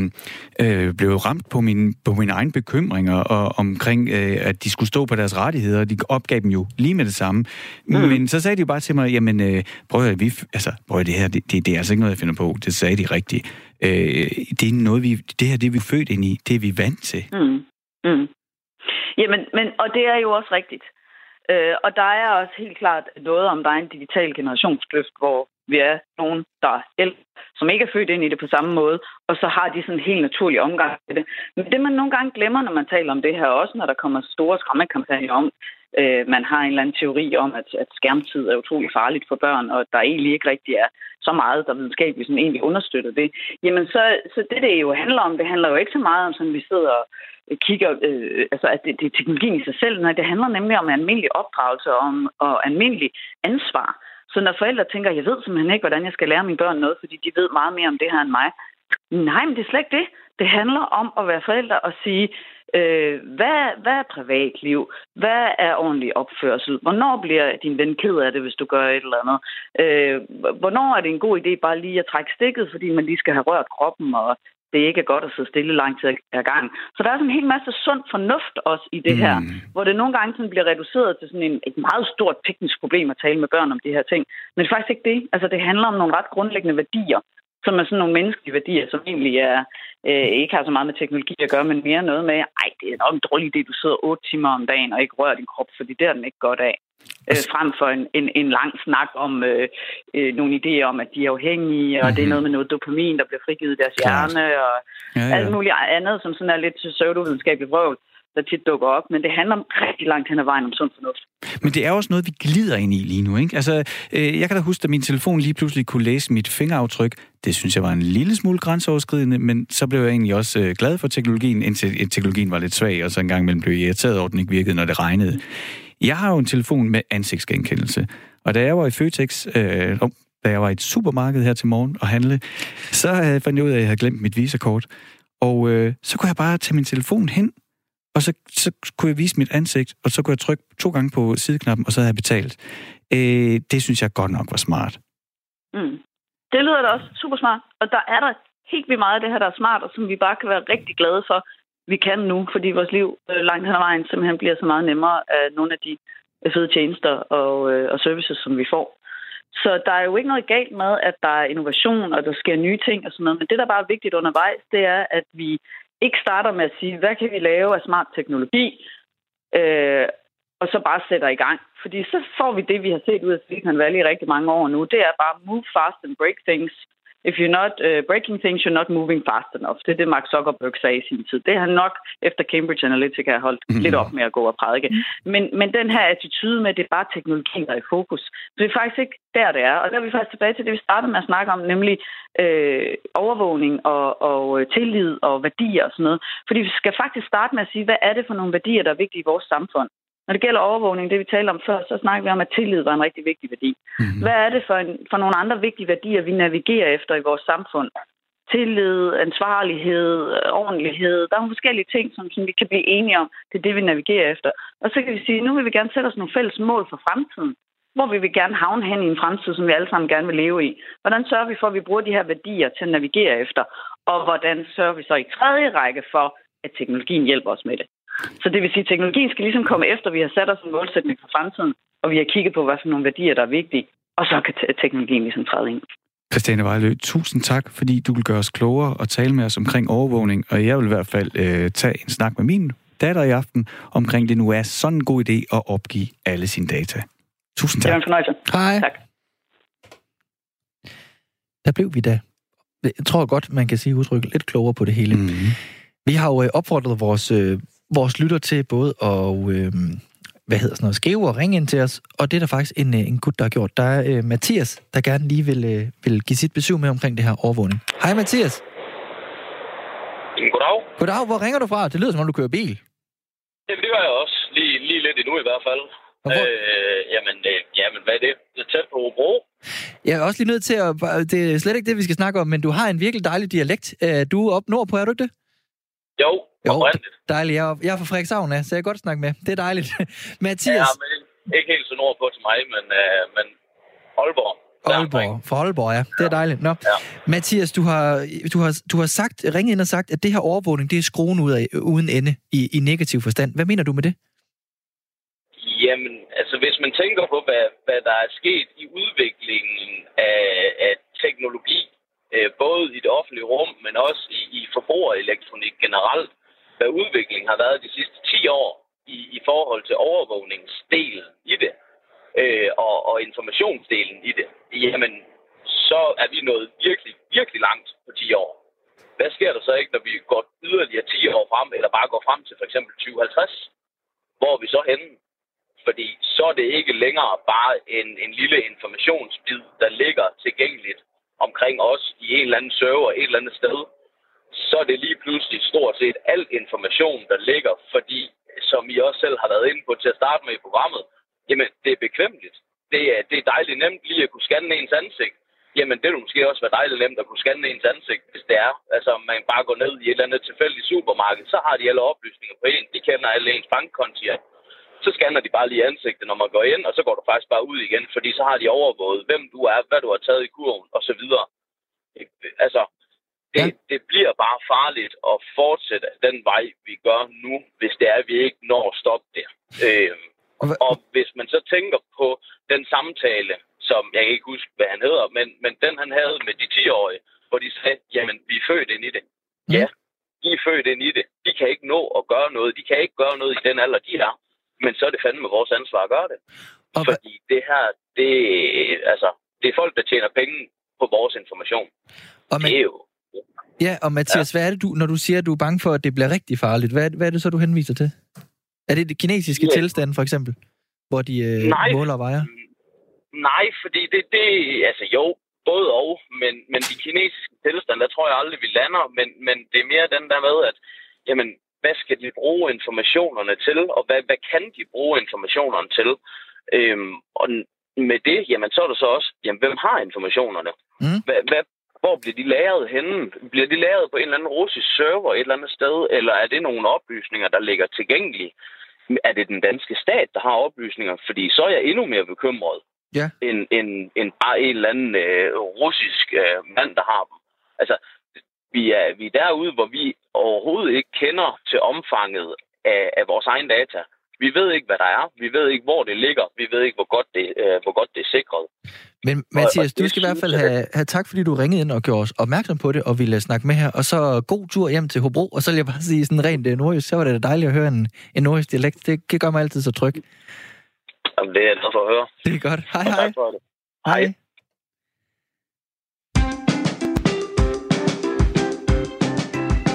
øh, blev ramt på min på mine egne bekymringer og omkring øh, at de skulle stå på deres rettigheder. De opgav dem jo lige med det samme. Mm. Men så sagde de jo bare til mig, jamen øh, prøv at vi altså prøv at det her det, det, det er altså ikke noget jeg finder på. Det sagde de rigtigt. Øh, det er noget vi det her det er vi født ind i. Det er vi vant til. Mm. Mm. Jamen, men og det er jo også rigtigt. Øh, og der er også helt klart noget om, der er en digital generationskløft, hvor vi er nogen, der er ældre, som ikke er født ind i det på samme måde, og så har de sådan en helt naturlig omgang med det. Men det, man nogle gange glemmer, når man taler om det her, også når der kommer store skræmmekampagner om, øh, man har en eller anden teori om, at, at skærmtid er utrolig farligt for børn, og der egentlig ikke rigtig er så meget, der videnskabeligt sådan egentlig understøtter det, jamen så, så det, det jo handler om, det handler jo ikke så meget om, sådan vi sidder og kigger, øh, altså at det, det er teknologien i sig selv, nej, det handler nemlig om almindelig opdragelse om, og almindelig ansvar. Så når forældre tænker, jeg ved simpelthen ikke, hvordan jeg skal lære mine børn noget, fordi de ved meget mere om det her end mig. Nej, men det er slet ikke det. Det handler om at være forældre og sige, øh, hvad, hvad er privatliv? Hvad er ordentlig opførsel? Hvornår bliver din ven ked af det, hvis du gør et eller andet? Øh, hvornår er det en god idé bare lige at trække stikket, fordi man lige skal have rørt kroppen og det ikke er godt at sidde stille lang tid ad gang. Så der er sådan en hel masse sund fornuft også i det her, mm. hvor det nogle gange sådan bliver reduceret til sådan en, et meget stort teknisk problem at tale med børn om de her ting. Men det er faktisk ikke det. Altså det handler om nogle ret grundlæggende værdier, som er sådan nogle menneskelige værdier, som egentlig er, øh, ikke har så meget med teknologi at gøre, men mere noget med, ej, det er nok en dårlig idé, du sidder otte timer om dagen og ikke rører din krop, fordi det er den ikke godt af øh, frem for en, en, en lang snak om øh, øh, nogle idéer om, at de er afhængige, og mm-hmm. det er mhm. noget med noget dopamin, der bliver frigivet i deres Klart. hjerne, og ja, ja. alt muligt andet, som sådan er lidt pseudovidenskabeligt vrøvl der tit dukker op, men det handler om rigtig langt hen ad vejen om sund fornuft. Men det er også noget, vi glider ind i lige nu, ikke? Altså, øh, jeg kan da huske, at min telefon lige pludselig kunne læse mit fingeraftryk. Det synes jeg var en lille smule grænseoverskridende, men så blev jeg egentlig også øh, glad for teknologien, indtil teknologien var lidt svag, og så en gang imellem blev irriteret over, at den ikke virkede, når det regnede. Jeg har jo en telefon med ansigtsgenkendelse, og da jeg var i Føtex, øh, da jeg var i et supermarked her til morgen og handle, så havde fandt jeg ud af, at jeg havde glemt mit visakort. Og øh, så kunne jeg bare tage min telefon hen, og så, så kunne jeg vise mit ansigt, og så kunne jeg trykke to gange på sideknappen, og så havde jeg betalt. Øh, det synes jeg godt nok var smart. Mm. Det lyder da også super smart, og der er der helt vildt meget af det her, der er smart, og som vi bare kan være rigtig glade for, vi kan nu, fordi vores liv øh, langt hen ad vejen simpelthen bliver så meget nemmere af nogle af de øh, fede tjenester og, øh, og services, som vi får. Så der er jo ikke noget galt med, at der er innovation, og der sker nye ting og sådan noget. Men det, der bare er vigtigt undervejs, det er, at vi ikke starter med at sige, hvad kan vi lave af smart teknologi, øh, og så bare sætter i gang. Fordi så får vi det, vi har set ud af Silicon Valley i rigtig mange år nu. Det er bare move fast and break things if you're not uh, breaking things, you're not moving fast enough. Det er det, Mark Zuckerberg sagde i sin tid. Det har han nok efter Cambridge Analytica holdt mm. lidt op med at gå og prædike. Mm. Men, men den her attitude med, at det er bare teknologien, der er i fokus, så det er faktisk ikke der, det er. Og der er vi faktisk tilbage til det, vi startede med at snakke om, nemlig øh, overvågning og, og tillid og værdier og sådan noget. Fordi vi skal faktisk starte med at sige, hvad er det for nogle værdier, der er vigtige i vores samfund? Når det gælder overvågning, det vi talte om før, så snakker vi om, at tillid var en rigtig vigtig værdi. Mm-hmm. Hvad er det for, en, for nogle andre vigtige værdier, vi navigerer efter i vores samfund? Tillid, ansvarlighed, ordentlighed. Der er nogle forskellige ting, som, som vi kan blive enige om. Det er det, vi navigerer efter. Og så kan vi sige, at nu vil vi gerne sætte os nogle fælles mål for fremtiden. Hvor vil vi gerne havne hen i en fremtid, som vi alle sammen gerne vil leve i? Hvordan sørger vi for, at vi bruger de her værdier til at navigere efter? Og hvordan sørger vi så i tredje række for, at teknologien hjælper os med det? Så det vil sige, at teknologien skal ligesom komme efter, at vi har sat os en målsætning for fremtiden, og vi har kigget på, hvad for nogle værdier, der er vigtige, og så kan teknologien ligesom træde ind. Christiane Vejlø, tusind tak, fordi du vil gøre os klogere og tale med os omkring overvågning, og jeg vil i hvert fald øh, tage en snak med min datter i aften omkring det nu er sådan en god idé at opgive alle sine data. Tusind tak. Det er en fornøjelse. Hej. Tak. Der blev vi da jeg tror godt, man kan sige udtryk lidt klogere på det hele. Mm. Vi har jo øh, opfordret vores, øh, vores lytter til både at øh, hvad hedder sådan noget, skrive og ringe ind til os, og det er der faktisk en, øh, en gut, der har gjort. Der er øh, Mathias, der gerne lige vil, øh, vil give sit besøg med omkring det her overvågning. Hej Mathias. Goddag. Goddag, hvor ringer du fra? Det lyder som om, du kører bil. Jamen, det gør jeg også. Lige, lige lidt endnu i hvert fald. hvor... Øh, jamen, øh, jamen, hvad er det? Det er tæt på Hobro. Jeg er også lige nødt til at... Det er slet ikke det, vi skal snakke om, men du har en virkelig dejlig dialekt. Du er op nordpå, er du ikke det? Jo, jo dejligt. Jeg er, jeg er fra Frederikshavn så jeg kan godt snakke med. Det er dejligt. Mathias... Ja, men ikke helt så nordpå til mig, men, øh, men Aalborg. Aalborg. For Aalborg, ja. Det er dejligt. Nå. Ja. Mathias, du har, du, har, du har sagt, ringet ind og sagt, at det her overvågning, det er skruen ud af, uden ende i, i negativ forstand. Hvad mener du med det? Jamen, altså hvis man tænker på, hvad, hvad der er sket i udviklingen af, af teknologi, øh, både i det offentlige rum, men også i, i forbrugerelektronik generelt, hvad udviklingen har været de sidste 10 år i, i forhold til overvågningsdelen i det, øh, og, og informationsdelen i det, jamen, så er vi nået virkelig, virkelig langt på 10 år. Hvad sker der så ikke, når vi går yderligere 10 år frem, eller bare går frem til for eksempel 2050? Hvor er vi så henne? Fordi så er det ikke længere bare en, en lille informationsbid, der ligger tilgængeligt omkring os i en eller anden server et eller andet sted. Så er det lige pludselig stort set al information, der ligger, fordi, som I også selv har været inde på til at starte med i programmet, jamen det er bekvemmeligt. Det er, det er dejligt nemt lige at kunne scanne ens ansigt. Jamen det vil måske også være dejligt nemt at kunne scanne ens ansigt, hvis det er. Altså man bare går ned i et eller andet tilfældigt supermarked, så har de alle oplysninger på en. De kender alle ens bankkontier. Så scanner de bare lige ansigtet, når man går ind, og så går du faktisk bare ud igen, fordi så har de overvåget, hvem du er, hvad du har taget i kurven, og så videre. Altså, det, ja. det bliver bare farligt at fortsætte den vej, vi gør nu, hvis det er, at vi ikke når at stoppe det. Øh, og, og hvis man så tænker på den samtale, som jeg kan ikke huske, hvad han hedder, men, men den han havde med de 10-årige, hvor de sagde, jamen, vi er født ind i det. Mm. Ja, de er født ind i det. De kan ikke nå at gøre noget. De kan ikke gøre noget i den alder, de er. Men så er det fandme vores ansvar at gøre det. Og Fordi det her, det, altså, det er folk, der tjener penge på vores information. Og man... Det er jo Ja, og Mathias, ja. hvad er det, du, når du siger, at du er bange for, at det bliver rigtig farligt? Hvad, hvad er det så, du henviser til? Er det det kinesiske ja. tilstand, for eksempel? Hvor de øh, nej, måler og vejer? Nej, fordi det, det altså jo, både og, men, men de kinesiske tilstande, der tror jeg aldrig, vi lander, men, men det er mere den der med, at jamen, hvad skal de bruge informationerne til, og hvad, hvad kan de bruge informationerne til? Øhm, og med det, jamen, så er der så også, jamen, hvem har informationerne? Mm. Hvad, hvad, hvor bliver de lagret henne? Bliver de lagret på en eller anden russisk server et eller andet sted, eller er det nogle oplysninger, der ligger tilgængelige? Er det den danske stat, der har oplysninger? Fordi så er jeg endnu mere bekymret, ja. end, end, end bare en eller anden øh, russisk øh, mand, der har dem. Altså, vi er, vi er derude, hvor vi overhovedet ikke kender til omfanget af, af vores egen data. Vi ved ikke, hvad der er. Vi ved ikke, hvor det ligger. Vi ved ikke, hvor godt det, øh, hvor godt det er sikret. Men Mathias, du skal i hvert fald have, have tak, fordi du ringede ind og gjorde os opmærksom på det, og ville snakke med her. Og så god tur hjem til Hobro, og så vil jeg bare sige sådan rent øh, nordjysk, så var det dejligt at høre en, en nordjysk dialekt. Det, gør mig altid så tryg. Jamen, det er jeg for at høre. Det er godt. Hej, hej. Hej.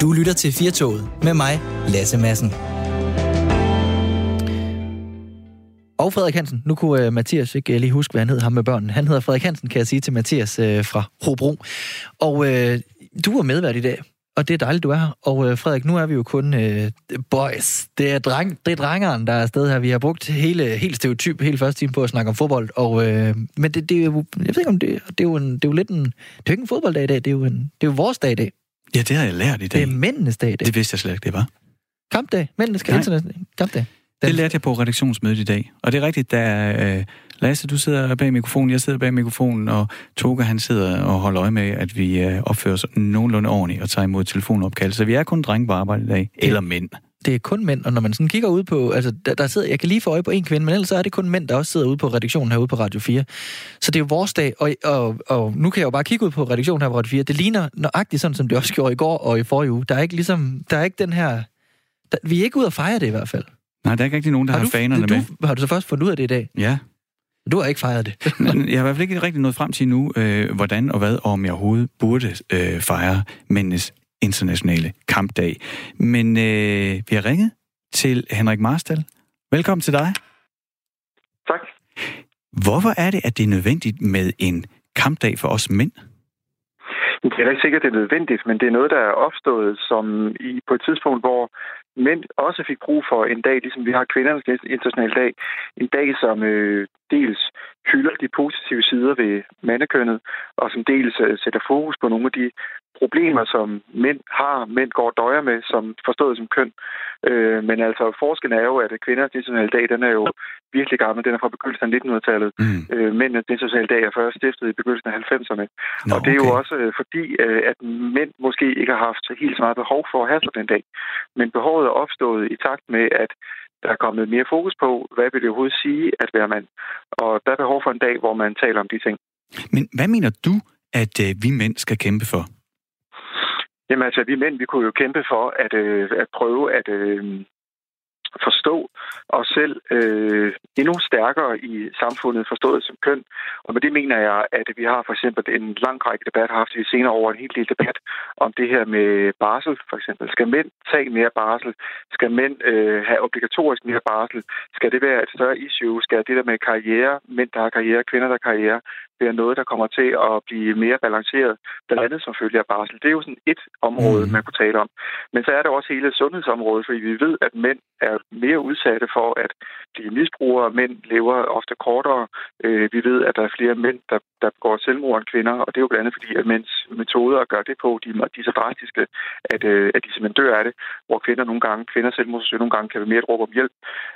Du lytter til Firtoget med mig, Lasse Madsen. Og Frederik Hansen. Nu kunne uh, Mathias ikke uh, lige huske, hvad han hed, ham med børnene. Han hedder Frederik Hansen, kan jeg sige til Mathias uh, fra Hobro. Og uh, du er medvært i dag, og det er dejligt, du er her. Og uh, Frederik, nu er vi jo kun uh, boys. Det er, dreng, det er drengeren, der er afsted her. Vi har brugt hele, helt stereotyp, hele første time på at snakke om fodbold. Og, uh, men det, det, er jo, jeg ved ikke om det, det, er jo en, det er jo lidt en... Det er jo ikke en fodbolddag i dag, det er jo, en, det er jo vores dag i dag. Ja, det har jeg lært i dag. Det er mændenes dag i dag. Det vidste jeg slet ikke, det var. Kampdag. Mændenes kampdag. Den... Det lærte jeg på redaktionsmødet i dag. Og det er rigtigt, da øh, Lasse, du sidder bag mikrofonen, jeg sidder bag mikrofonen, og Toga, han sidder og holder øje med, at vi øh, opfører os nogenlunde ordentligt og tager imod telefonopkald. Så vi er kun drenge på arbejde i dag. Eller mænd. Det er kun mænd, og når man sådan kigger ud på, altså der, der sidder, jeg kan lige få øje på en kvinde, men ellers så er det kun mænd, der også sidder ude på redaktionen herude på Radio 4. Så det er jo vores dag, og, og, og nu kan jeg jo bare kigge ud på redaktionen her på Radio 4. Det ligner nøjagtigt sådan, som det også gjorde i går og i forrige uge. Der er ikke ligesom, der er ikke den her, der, vi er ikke ude at fejre det i hvert fald. Nej, der er ikke rigtig nogen, der har, har du, fanerne du, med. Har du så først fundet ud af det i dag? Ja. Du har ikke fejret det. Men jeg har i hvert fald ikke rigtig nået frem til nu, øh, hvordan og hvad, og om jeg overhovedet burde øh, fejre mændenes internationale kampdag. Men øh, vi har ringet til Henrik Marstal. Velkommen til dig. Tak. Hvorfor er det, at det er nødvendigt med en kampdag for os mænd? Det er ikke sikkert, det er nødvendigt, men det er noget, der er opstået som i, på et tidspunkt, hvor mænd også fik brug for en dag, ligesom vi har kvindernes internationale dag. En dag, som øh, dels hylder de positive sider ved mandekønnet, og som dels øh, sætter fokus på nogle af de problemer, som mænd har, mænd går døjer med, som forstået som køn. Øh, men altså, forskellen er jo, at kvindernes internationale dag, den er jo virkelig gammel. Den er fra begyndelsen af 1900-tallet. Mm. Øh, mændenes internationale dag er først stiftet i begyndelsen af 90'erne. Nå, og det er okay. jo også øh, fordi, øh, at mænd måske ikke har haft helt så meget behov for at have sådan en dag. Men behovet er opstået i takt med, at der er kommet mere fokus på, hvad vil det overhovedet sige at være mand. Og der er behov for en dag, hvor man taler om de ting. Men hvad mener du, at øh, vi mænd skal kæmpe for? Jamen altså, vi mænd, vi kunne jo kæmpe for at, øh, at prøve at øh, forstå os selv øh, endnu stærkere i samfundet, forstået som køn. Og med det mener jeg, at vi har for eksempel en lang række debat, har haft i senere over en helt lille debat om det her med barsel, for eksempel. Skal mænd tage mere barsel? Skal mænd øh, have obligatorisk mere barsel? Skal det være et større issue? Skal det der med karriere, mænd der har karriere, kvinder der har karriere, være noget, der kommer til at blive mere balanceret, blandt andet som følge af barsel. Det er jo sådan et område, mm. man kunne tale om. Men så er der også hele sundhedsområdet, fordi vi ved, at mænd er mere udsatte for at blive misbrugere. Mænd lever ofte kortere. Øh, vi ved, at der er flere mænd, der, der går selvmord end kvinder, og det er jo blandt andet fordi, at mænds metoder at gøre det på, de, de er så drastiske, at, øh, at de simpelthen dør af det, hvor kvinder nogle gange, kvinder selvmordsforsøg nogle gange kan være mere et råb om hjælp.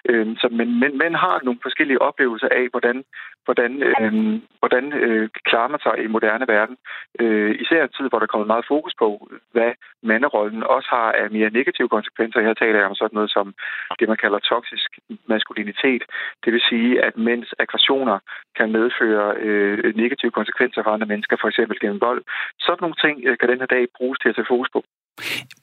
Øh, så, men, men mænd har nogle forskellige oplevelser af, hvordan, hvordan, øh, hvordan øh, klarer man sig i moderne verden. Øh, især en tid, hvor der er kommet meget fokus på, hvad manderollen også har af mere negative konsekvenser. Her taler jeg om sådan noget som det, man kalder toksisk maskulinitet. Det vil sige, at mænds aggressioner kan medføre øh, negative konsekvenser for andre mennesker, for eksempel gennem vold. Sådan nogle ting øh, kan den her dag bruges til at tage fokus på.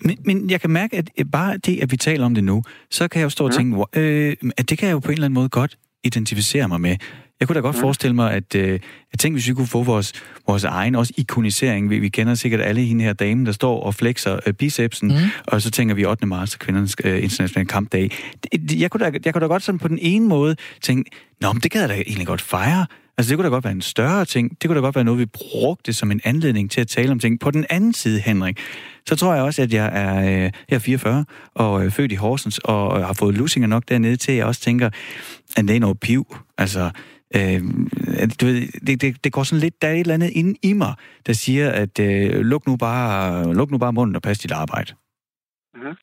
Men, men jeg kan mærke, at bare det, at vi taler om det nu, så kan jeg jo stå og tænke, øh, at det kan jeg jo på en eller anden måde godt identificere mig med. Jeg kunne da godt mm. forestille mig, at øh, jeg tænkte, hvis vi kunne få vores, vores egen også ikonisering. Vi, vi kender sikkert alle hende her dame, der står og flexer øh, bicepsen, mm. og så tænker vi 8. marts, kvindernes øh, internationale kampdag. Jeg kunne, da, jeg kunne da godt sådan på den ene måde tænke, nå, men det kan jeg da egentlig godt fejre. Altså, det kunne da godt være en større ting. Det kunne da godt være noget, vi brugte som en anledning til at tale om ting. På den anden side, Henrik, så tror jeg også, at jeg er, øh, jeg er 44 og er født i Horsens og har fået lusinger nok dernede til, at jeg også tænker, at det er noget piv. Altså, Øh, du ved, det, det, det går sådan lidt, der er et eller andet inde i mig, der siger, at øh, luk, nu bare, luk nu bare munden og pas dit arbejde. Mm-hmm.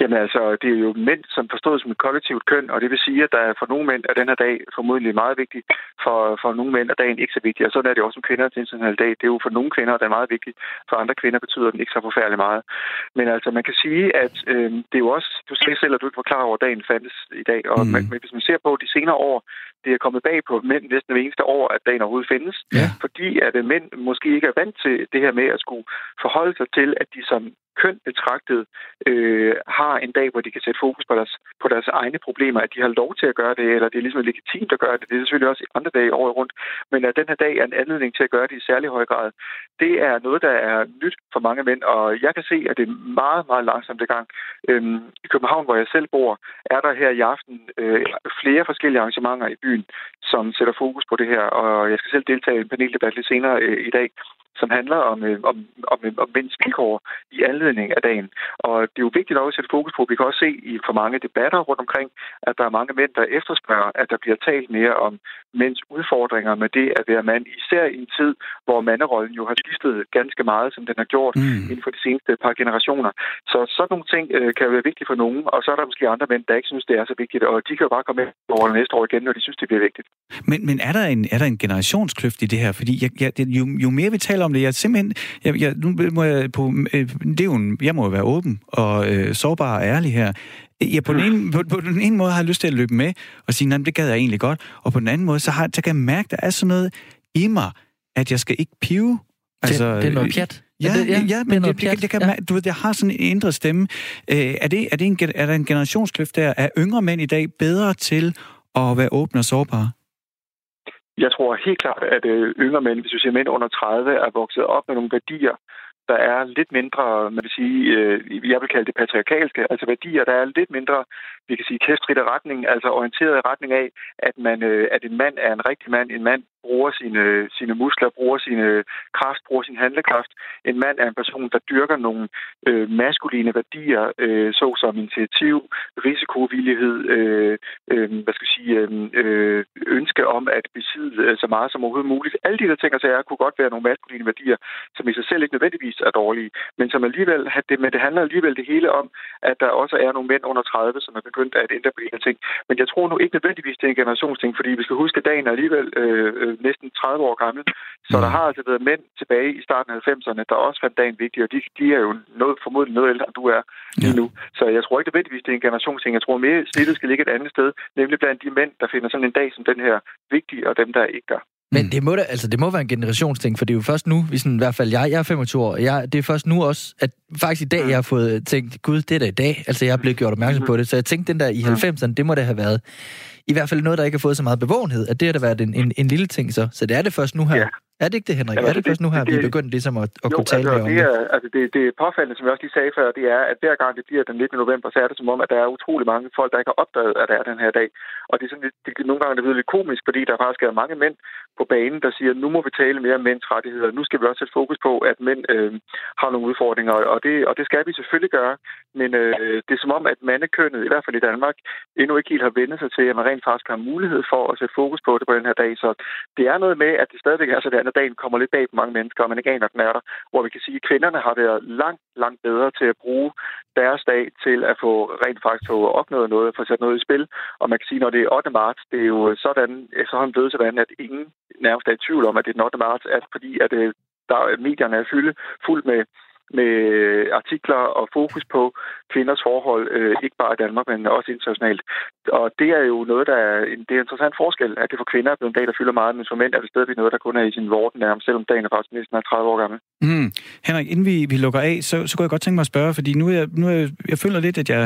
Jamen altså, det er jo mænd, som forstået som et kollektivt køn, og det vil sige, at der er for nogle mænd er den her dag formodentlig meget vigtig. For, for nogle mænd er dagen ikke så vigtig, og sådan er det også som kvinder til international dag. Det er jo for nogle kvinder, der er meget vigtig. For andre kvinder betyder den ikke så forfærdeligt meget. Men altså, man kan sige, at øh, det er jo også, du sagde selv, at du ikke var klar over, at dagen fandtes i dag. Og mm. man, hvis man ser på de senere år, det er kommet bag på mænd næsten hver eneste år, at dagen overhovedet findes. Ja. Fordi at mænd måske ikke er vant til det her med at skulle forholde sig til, at de som køn betragtet øh, har en dag, hvor de kan sætte fokus på deres, på deres egne problemer, at de har lov til at gøre det, eller det er ligesom legitimt at gøre det. Det er selvfølgelig også andre dage året rundt, men at den her dag er en anledning til at gøre det i særlig høj grad, det er noget, der er nyt for mange mænd, og jeg kan se, at det er meget, meget langsomt i gang. Øhm, I København, hvor jeg selv bor, er der her i aften øh, flere forskellige arrangementer i byen, som sætter fokus på det her, og jeg skal selv deltage i en paneldebat lidt senere øh, i dag, som handler om, øh, om, om, om mænds vilkår i anledning af dagen. Og det er jo vigtigt også at sætte fokus på. Vi kan også se i for mange debatter rundt omkring, at der er mange mænd, der efterspørger, at der bliver talt mere om mænds udfordringer med det at være mand, især i en tid, hvor manderollen jo har skiftet ganske meget, som den har gjort mm. inden for de seneste par generationer. Så sådan nogle ting øh, kan være vigtige for nogen, og så er der måske andre mænd, der ikke synes, det er så vigtigt, og de kan jo bare komme med over næste år igen, når de synes, det bliver vigtigt. Men, men er, der en, er der en generationskløft i det her? Fordi jeg, jeg, jo, jo mere vi taler om det, jeg simpelthen, jeg, jeg, nu må jeg på, øh, det er jo en, jeg må være åben og øh, sårbar og ærlig her. Jeg på, den ene, på, på den ene måde har jeg lyst til at løbe med og sige, nej, det gad jeg egentlig godt. Og på den anden måde, så, har, så kan jeg mærke, at der er sådan noget i mig, at jeg skal ikke pive. Altså, det, det er noget pjat. Ja, ja, ja, ja men det, det, det kan, ja. du ved, jeg har sådan en indre stemme. Øh, er, det, er, det en, er der en generationskløft der? Er yngre mænd i dag bedre til at være åbne og sårbare? Jeg tror helt klart, at øh, yngre mænd, hvis vi siger mænd under 30, er vokset op med nogle værdier, der er lidt mindre, man vil sige, øh, jeg vil kalde det patriarkalske, altså værdier, der er lidt mindre, vi kan sige, kæftrit retning, altså orienteret i retning af, at, man, øh, at en mand er en rigtig mand, en mand bruger sine, sine muskler, bruger sine kraft, bruger sin handlekraft. En mand er en person, der dyrker nogle øh, maskuline værdier, øh, såsom initiativ, risikovillighed, øh, øh, hvad skal jeg sige, øh, øh ønske om at besidde øh, så meget som overhovedet muligt. Alle de der ting og sager kunne godt være nogle maskuline værdier, som i sig selv ikke nødvendigvis er dårlige, men som alligevel, det, men det handler alligevel det hele om, at der også er nogle mænd under 30, som er begyndt at ændre på de her ting. Men jeg tror nu ikke nødvendigvis, det er en generationsting, fordi vi skal huske, at dagen er alligevel øh næsten 30 år gammel. Så mm. der har altså været mænd tilbage i starten af 90'erne, der også fandt dagen vigtig, og de, de er jo noget, formodentlig noget ældre, end du er lige ja. nu. Så jeg tror ikke nødvendigvis, det er en generationsting. Jeg tror mere, snittet skal ligge et andet sted, nemlig blandt de mænd, der finder sådan en dag som den her vigtig, og dem, der ikke gør. Men det må, da, altså, det må være en generationsting, for det er jo først nu, vi sådan, i hvert fald jeg, jeg er 25 år, jeg, det er først nu også, at faktisk i dag, jeg har fået tænkt, gud, det er da i dag, altså jeg er blevet gjort opmærksom på det, så jeg tænkte, den der i 90'erne, det må det have været i hvert fald noget, der ikke har fået så meget bevågenhed, at det har da været en, en, en lille ting så. Så det er det først nu her. Ja. Er det ikke det, Henrik? Ja, er det, det først nu her, det, vi er begyndt ligesom at, at jo, kunne tale altså, om det? Er, altså det, det påfaldende, som jeg også lige sagde før, det er, at hver gang det bliver den 19. november, så er det som om, at der er utrolig mange folk, der ikke har opdaget, at der er den her dag. Og det er sådan, det, det, nogle gange det lidt komisk, fordi der faktisk er mange mænd på banen, der siger, nu må vi tale mere om mænds rettigheder. Nu skal vi også sætte fokus på, at mænd øh, har nogle udfordringer, og det, og det skal vi selvfølgelig gøre. Men øh, det er som om, at mandekønnet, i hvert fald i Danmark, endnu ikke helt har vendt sig til, at man rent faktisk har mulighed for at sætte fokus på det på den her dag. Så det er noget med, at det stadigvæk er sådan, af dagen kommer lidt bag på mange mennesker, og man ikke aner, at den er der. Hvor vi kan sige, at kvinderne har været langt, langt bedre til at bruge deres dag til at få rent faktisk få opnået noget, få sat noget i spil. Og man kan sige, når det er 8. marts, det er jo sådan, så har blevet sådan, at ingen nærmest er i tvivl om, at det er den 8. marts, at fordi at øh, der, medierne er fylde fuldt med med artikler og fokus på kvinders forhold, øh, ikke bare i Danmark, men også internationalt. Og det er jo noget, der er en, det er en interessant forskel, at det for kvinder er blevet en dag, der fylder meget, men for mænd er det stadigvæk noget, der kun er i sin vorden nærmest, selvom dagen er faktisk næsten 30 år gammel. Mm. Henrik, inden vi, vi lukker af, så, så kunne jeg godt tænke mig at spørge, fordi nu er, nu er, jeg føler lidt, at jeg,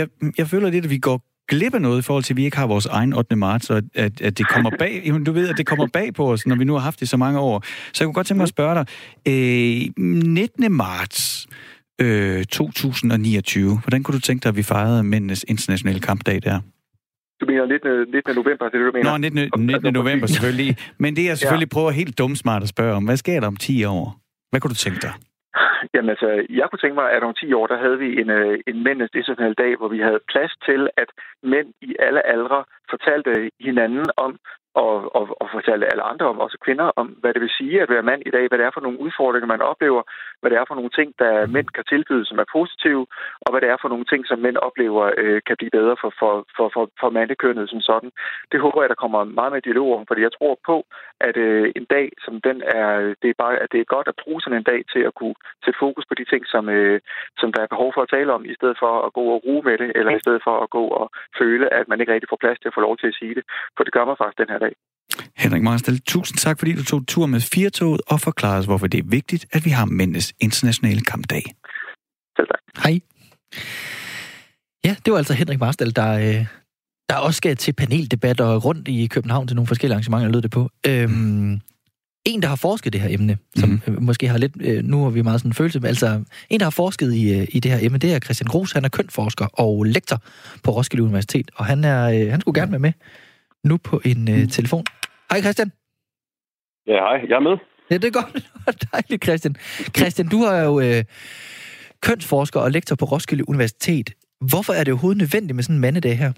jeg, jeg føler lidt, at vi går glip af noget i forhold til, at vi ikke har vores egen 8. marts, og at, at det kommer bag, du ved, at det kommer bag på os, når vi nu har haft det så mange år. Så jeg kunne godt tænke mig at spørge dig, øh, 19. marts øh, 2029, hvordan kunne du tænke dig, at vi fejrede mændenes internationale kampdag der? Du mener 19. 19. november, det er det, du mener? Nå, 19. 19. november selvfølgelig. Men det jeg selvfølgelig ja. prøver helt dumsmart at spørge om, hvad sker der om 10 år? Hvad kunne du tænke dig? Jamen altså, jeg kunne tænke mig, at om 10 år, der havde vi en, øh, en mændenes international dag, hvor vi havde plads til, at mænd i alle aldre fortalte hinanden om, og, og, og fortælle alle andre om, også kvinder, om, hvad det vil sige at være mand i dag, hvad det er for nogle udfordringer, man oplever, hvad det er for nogle ting, der mænd kan tilbyde, som er positive, og hvad det er for nogle ting, som mænd oplever øh, kan blive bedre for, for, for, for, for mandekønnet som sådan. Det håber jeg, der kommer meget med dialog om, fordi jeg tror på, at øh, en dag som den er, det er bare, at det er godt at bruge sådan en dag til at kunne sætte fokus på de ting, som, øh, som der er behov for at tale om, i stedet for at gå og ruge med det, eller i stedet for at gå og føle, at man ikke rigtig får plads til at få lov til at sige det. For det gør man faktisk den her dag. Henrik Marstal, tusind tak, fordi du tog tur med Firtoget og forklarede os, hvorfor det er vigtigt, at vi har mændenes internationale kampdag. Selv tak. Hej. Ja, det var altså Henrik Marstal, der, øh, der også skal til paneldebatter rundt i København til nogle forskellige arrangementer, lød det på. Øhm, en, der har forsket det her emne, som mm. måske har lidt, øh, nu er vi meget sådan en følelse, men altså en, der har forsket i, øh, i det her emne, det er Christian Gros. Han er kønforsker og lektor på Roskilde Universitet, og han, er, øh, han skulle gerne være med nu på en øh, telefon. Hej Christian. Ja, hej. Jeg er med. Ja, det er godt. Dejligt, Christian. Christian, du er jo øh, kønsforsker og lektor på Roskilde Universitet. Hvorfor er det overhovedet nødvendigt med sådan en mandedag her?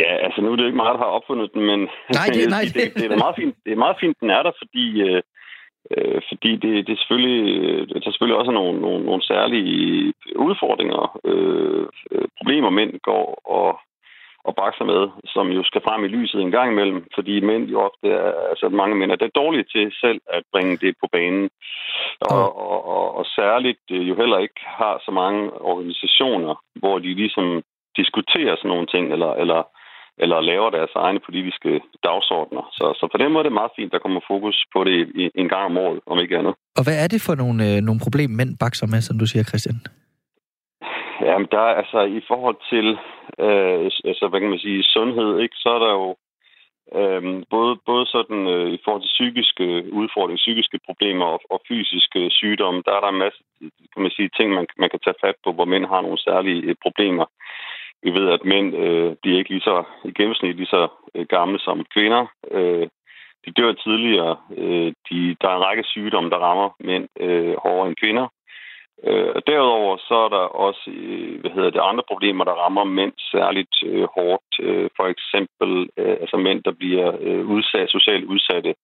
Ja, altså nu er det ikke meget, der har opfundet den, men nej, det, nej. det, det, er meget fint, det er meget fint, den er der, fordi, øh, øh, fordi det, det, er selvfølgelig, det er selvfølgelig også nogle, nogle, nogle særlige udfordringer, øh, problemer mænd går og, bakser med, som jo skal frem i lyset en gang imellem, fordi mænd jo ofte er, altså mange mænd er det dårlige til selv at bringe det på banen. Og, og, og, og særligt jo heller ikke har så mange organisationer, hvor de ligesom diskuterer sådan nogle ting, eller, eller, eller laver deres egne politiske dagsordner. Så, så på den måde er det meget fint, der kommer fokus på det en gang om året, om ikke andet. Og hvad er det for nogle, øh, nogle problemer, mænd bakser med, som du siger, Christian? Jamen, der er altså i forhold til, øh, altså, hvad kan man sige, sundhed, ikke, så er der jo øh, både, både sådan øh, i forhold til psykiske øh, udfordringer, psykiske problemer og, og fysiske øh, sygdomme, der er der en masse kan man sige, ting, man, man kan tage fat på, hvor mænd har nogle særlige øh, problemer. Vi ved, at mænd øh, de er ikke lige så i gennemsnit lige så øh, gamle som kvinder. Øh, de dør tidligere. Øh, de, der er en række sygdomme, der rammer mænd øh, hårdere end kvinder. Øh, og derudover så er der også øh, hvad hedder det, andre problemer, der rammer mænd særligt øh, hårdt. Øh, for eksempel øh, altså mænd, der bliver øh, udsat, socialt udsatte.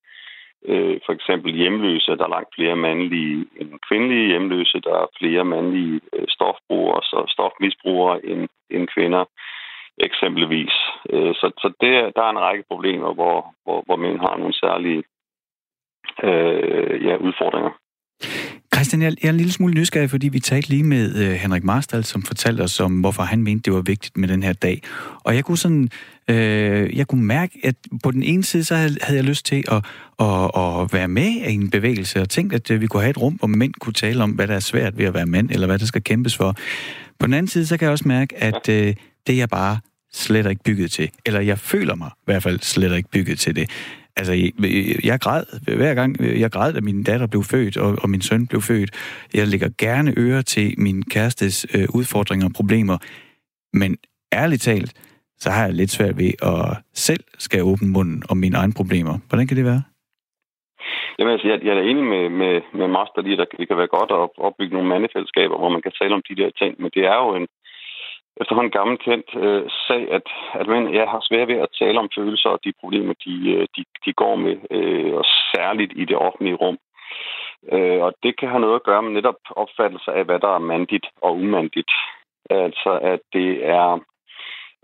Øh, for eksempel hjemløse, der er langt flere mandlige end kvindelige hjemløse. Der er flere mandlige øh, stofbrugere og stofmisbrugere end, end kvinder eksempelvis. Øh, så så det, der er en række problemer, hvor, hvor, hvor mænd har nogle særlige øh, ja, udfordringer. Christian, jeg er en lille smule nysgerrig, fordi vi talte lige med øh, Henrik Marstal, som fortalte os om, hvorfor han mente, det var vigtigt med den her dag. Og jeg kunne sådan, øh, jeg kunne mærke, at på den ene side, så havde, havde jeg lyst til at, at, at være med i en bevægelse, og tænkte, at øh, vi kunne have et rum, hvor mænd kunne tale om, hvad der er svært ved at være mand, eller hvad der skal kæmpes for. På den anden side, så kan jeg også mærke, at øh, det er jeg bare slet ikke bygget til. Eller jeg føler mig i hvert fald slet ikke bygget til det. Altså, jeg græd hver gang, jeg græd, da min datter blev født, og, og min søn blev født. Jeg lægger gerne øre til min kærestes øh, udfordringer og problemer, men ærligt talt, så har jeg lidt svært ved at selv skal åbne munden om mine egne problemer. Hvordan kan det være? Jamen, altså, jeg, jeg er enig med, med, med Master lige, at det kan være godt at opbygge nogle mandefællesskaber, hvor man kan tale om de der ting, men det er jo en, efterhånden gammel kendt øh, sag, at, at mænd ja, har svært ved at tale om følelser og de problemer, de, øh, de, de går med, øh, og særligt i det offentlige rum. Øh, og det kan have noget at gøre med netop opfattelse af, hvad der er mandigt og umandigt. Altså, at det er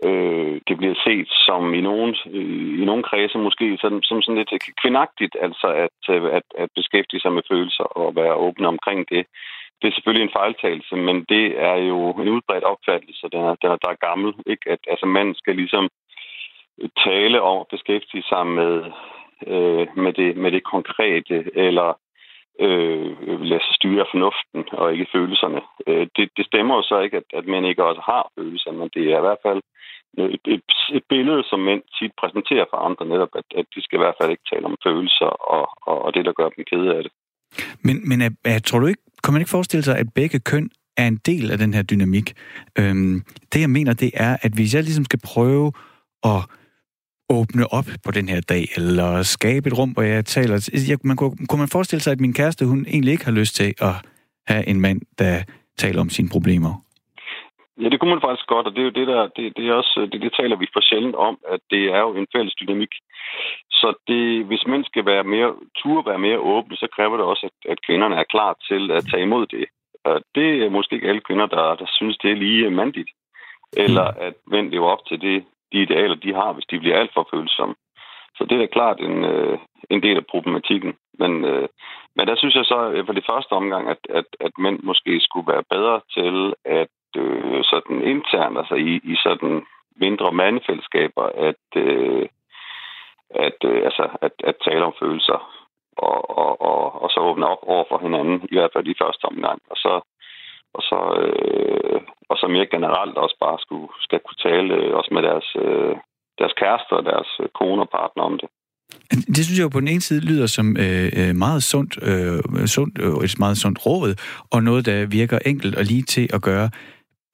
øh, det bliver set som i nogen, øh, i nogen kredse måske sådan, som sådan lidt kvindagtigt, altså at, øh, at, at beskæftige sig med følelser og være åbne omkring det det er selvfølgelig en fejltagelse, men det er jo en udbredt opfattelse, der, der, der er gammel. Ikke? At altså, man skal ligesom tale om og beskæftige sig med, øh, med, det, med det konkrete, eller øh, lade sig styre af fornuften og ikke følelserne. Øh, det, det stemmer jo så ikke, at, at mænd ikke også har følelser, men det er i hvert fald et, et, et billede, som mænd tit præsenterer for andre, netop at, at de skal i hvert fald ikke tale om følelser og, og, og det, der gør dem kede af det. Men, men er, er, tror du ikke, kunne man ikke forestille sig, at begge køn er en del af den her dynamik? Øhm, det jeg mener, det er, at hvis jeg ligesom skal prøve at åbne op på den her dag, eller skabe et rum, hvor jeg taler... Jeg, man kunne, kunne man forestille sig, at min kæreste, hun egentlig ikke har lyst til at have en mand, der taler om sine problemer? Ja, det kunne man faktisk godt, og det er jo det, der, det, det er også, det, det taler vi for sjældent om, at det er jo en fælles dynamik. Så det, hvis mænd skal være mere, turde være mere åbne, så kræver det også, at, at kvinderne er klar til at tage imod det. Og det er måske ikke alle kvinder, der, der synes, det er lige mandigt. Eller mm. at mænd lever op til det, de idealer, de har, hvis de bliver alt for følsomme. Så det er da klart en, øh, en del af problematikken. Men, øh, men der synes jeg så for det første omgang, at, at, at mænd måske skulle være bedre til at øh, sådan internt, altså i, i sådan mindre mandefællesskaber, at, øh, at, øh, altså, at, at tale om følelser og, og, og, og så åbne op over for hinanden, i hvert fald i første omgang. Og så, og så, øh, og så mere generelt også bare skulle, skal kunne tale øh, også med deres, øh, deres kærester og deres øh, kone og partner om det. Det synes jeg jo på den ene side lyder som øh, øh meget sundt, øh, sundt øh, et meget sundt råd, og noget, der virker enkelt og lige til at gøre.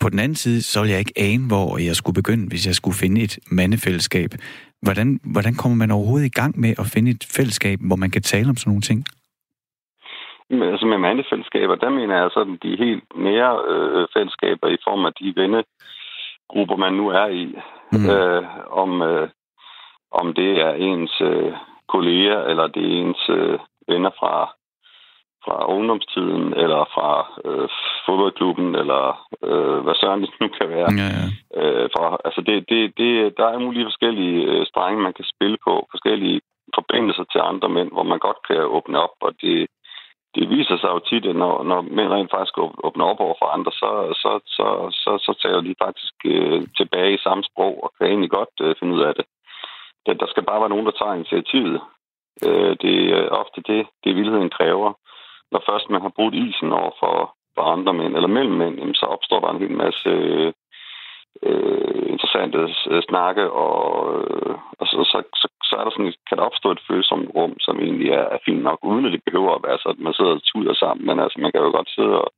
På den anden side, så vil jeg ikke ane, hvor jeg skulle begynde, hvis jeg skulle finde et mandefællesskab. Hvordan, hvordan kommer man overhovedet i gang med at finde et fællesskab, hvor man kan tale om sådan nogle ting? Men altså med mandefællesskaber, der mener jeg sådan de helt nære øh, fællesskaber i form af de vennegrupper, man nu er i. Mm. Øh, om, øh, om det er ens øh, kolleger, eller det er ens øh, venner fra fra ungdomstiden, eller fra øh, fodboldklubben, eller øh, hvad søren det nu kan være. Ja, ja. Øh, fra, altså det, det, det, der er mulige forskellige øh, strenge, man kan spille på, forskellige forbindelser til andre mænd, hvor man godt kan åbne op, og det, det viser sig jo tit, at når, når mænd rent faktisk åbner op over for andre, så, så, så, så, så tager de faktisk øh, tilbage i samme sprog, og kan egentlig godt øh, finde ud af det. Der skal bare være nogen, der tager initiativet. Øh, det er ofte det, det vildheden kræver når først man har brudt isen over for, for andre mænd, eller mellem mænd, jamen, så opstår der en hel masse øh, interessante snakke, og, øh, og så, så, så, så er der sådan, kan der opstå et følsomt rum, som egentlig er, er fint nok, uden at det behøver at være sådan, at man sidder og tuder sammen. Men altså, man kan jo godt sidde og,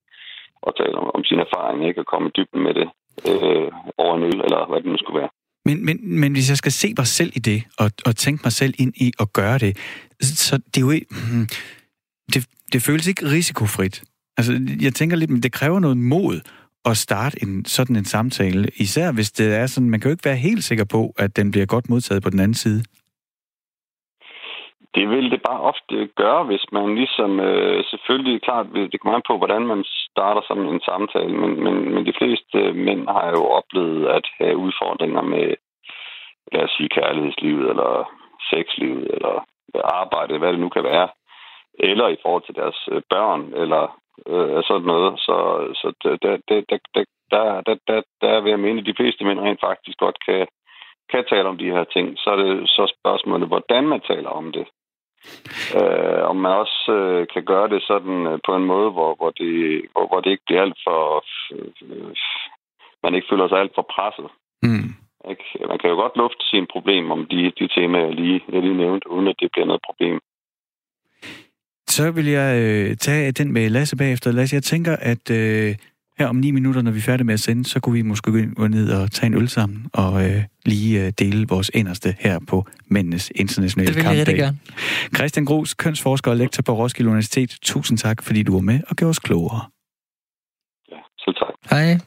og tale om, om sin erfaring, ikke? Og komme i dybden med det øh, over en øl, eller hvad det nu skulle være. Men, men, men hvis jeg skal se mig selv i det, og, og tænke mig selv ind i at gøre det, så det er jo ikke... Hmm, det, det føles ikke risikofrit. Altså, jeg tænker lidt, men det kræver noget mod at starte en, sådan en samtale, især hvis det er sådan, man kan jo ikke være helt sikker på, at den bliver godt modtaget på den anden side. Det vil det bare ofte gøre, hvis man ligesom, øh, selvfølgelig klart, det kommer an på, hvordan man starter sådan en samtale, men, men, men de fleste mænd har jo oplevet at have udfordringer med, lad os sige, kærlighedslivet, eller sexlivet, eller arbejde, hvad det nu kan være, eller i forhold til deres øh, børn, eller øh, sådan noget. Så, så der, der, der, der, der, der, der, der vil jeg mene, at de fleste mænd rent faktisk godt kan, kan tale om de her ting. Så er det så spørgsmålet, hvordan man taler om det. Øh, om man også øh, kan gøre det sådan øh, på en måde, hvor, hvor, det, hvor, hvor det ikke bliver alt for... Øh, man ikke føler sig alt for presset. Mm. Ikke? Man kan jo godt lufte sine problemer om de, de temaer, jeg lige, jeg lige nævnte, uden at det bliver noget problem. Så vil jeg øh, tage den med Lasse bagefter. Lasse, jeg tænker, at øh, her om ni minutter, når vi er færdige med at sende, så kunne vi måske gå ned og tage en øl sammen og øh, lige øh, dele vores inderste her på Mændenes Internationale Det vil jeg rigtig gerne. Christian Gros, kønsforsker og lektor på Roskilde Universitet. Tusind tak, fordi du var med og gjorde os klogere. Ja, selv tak. Hej.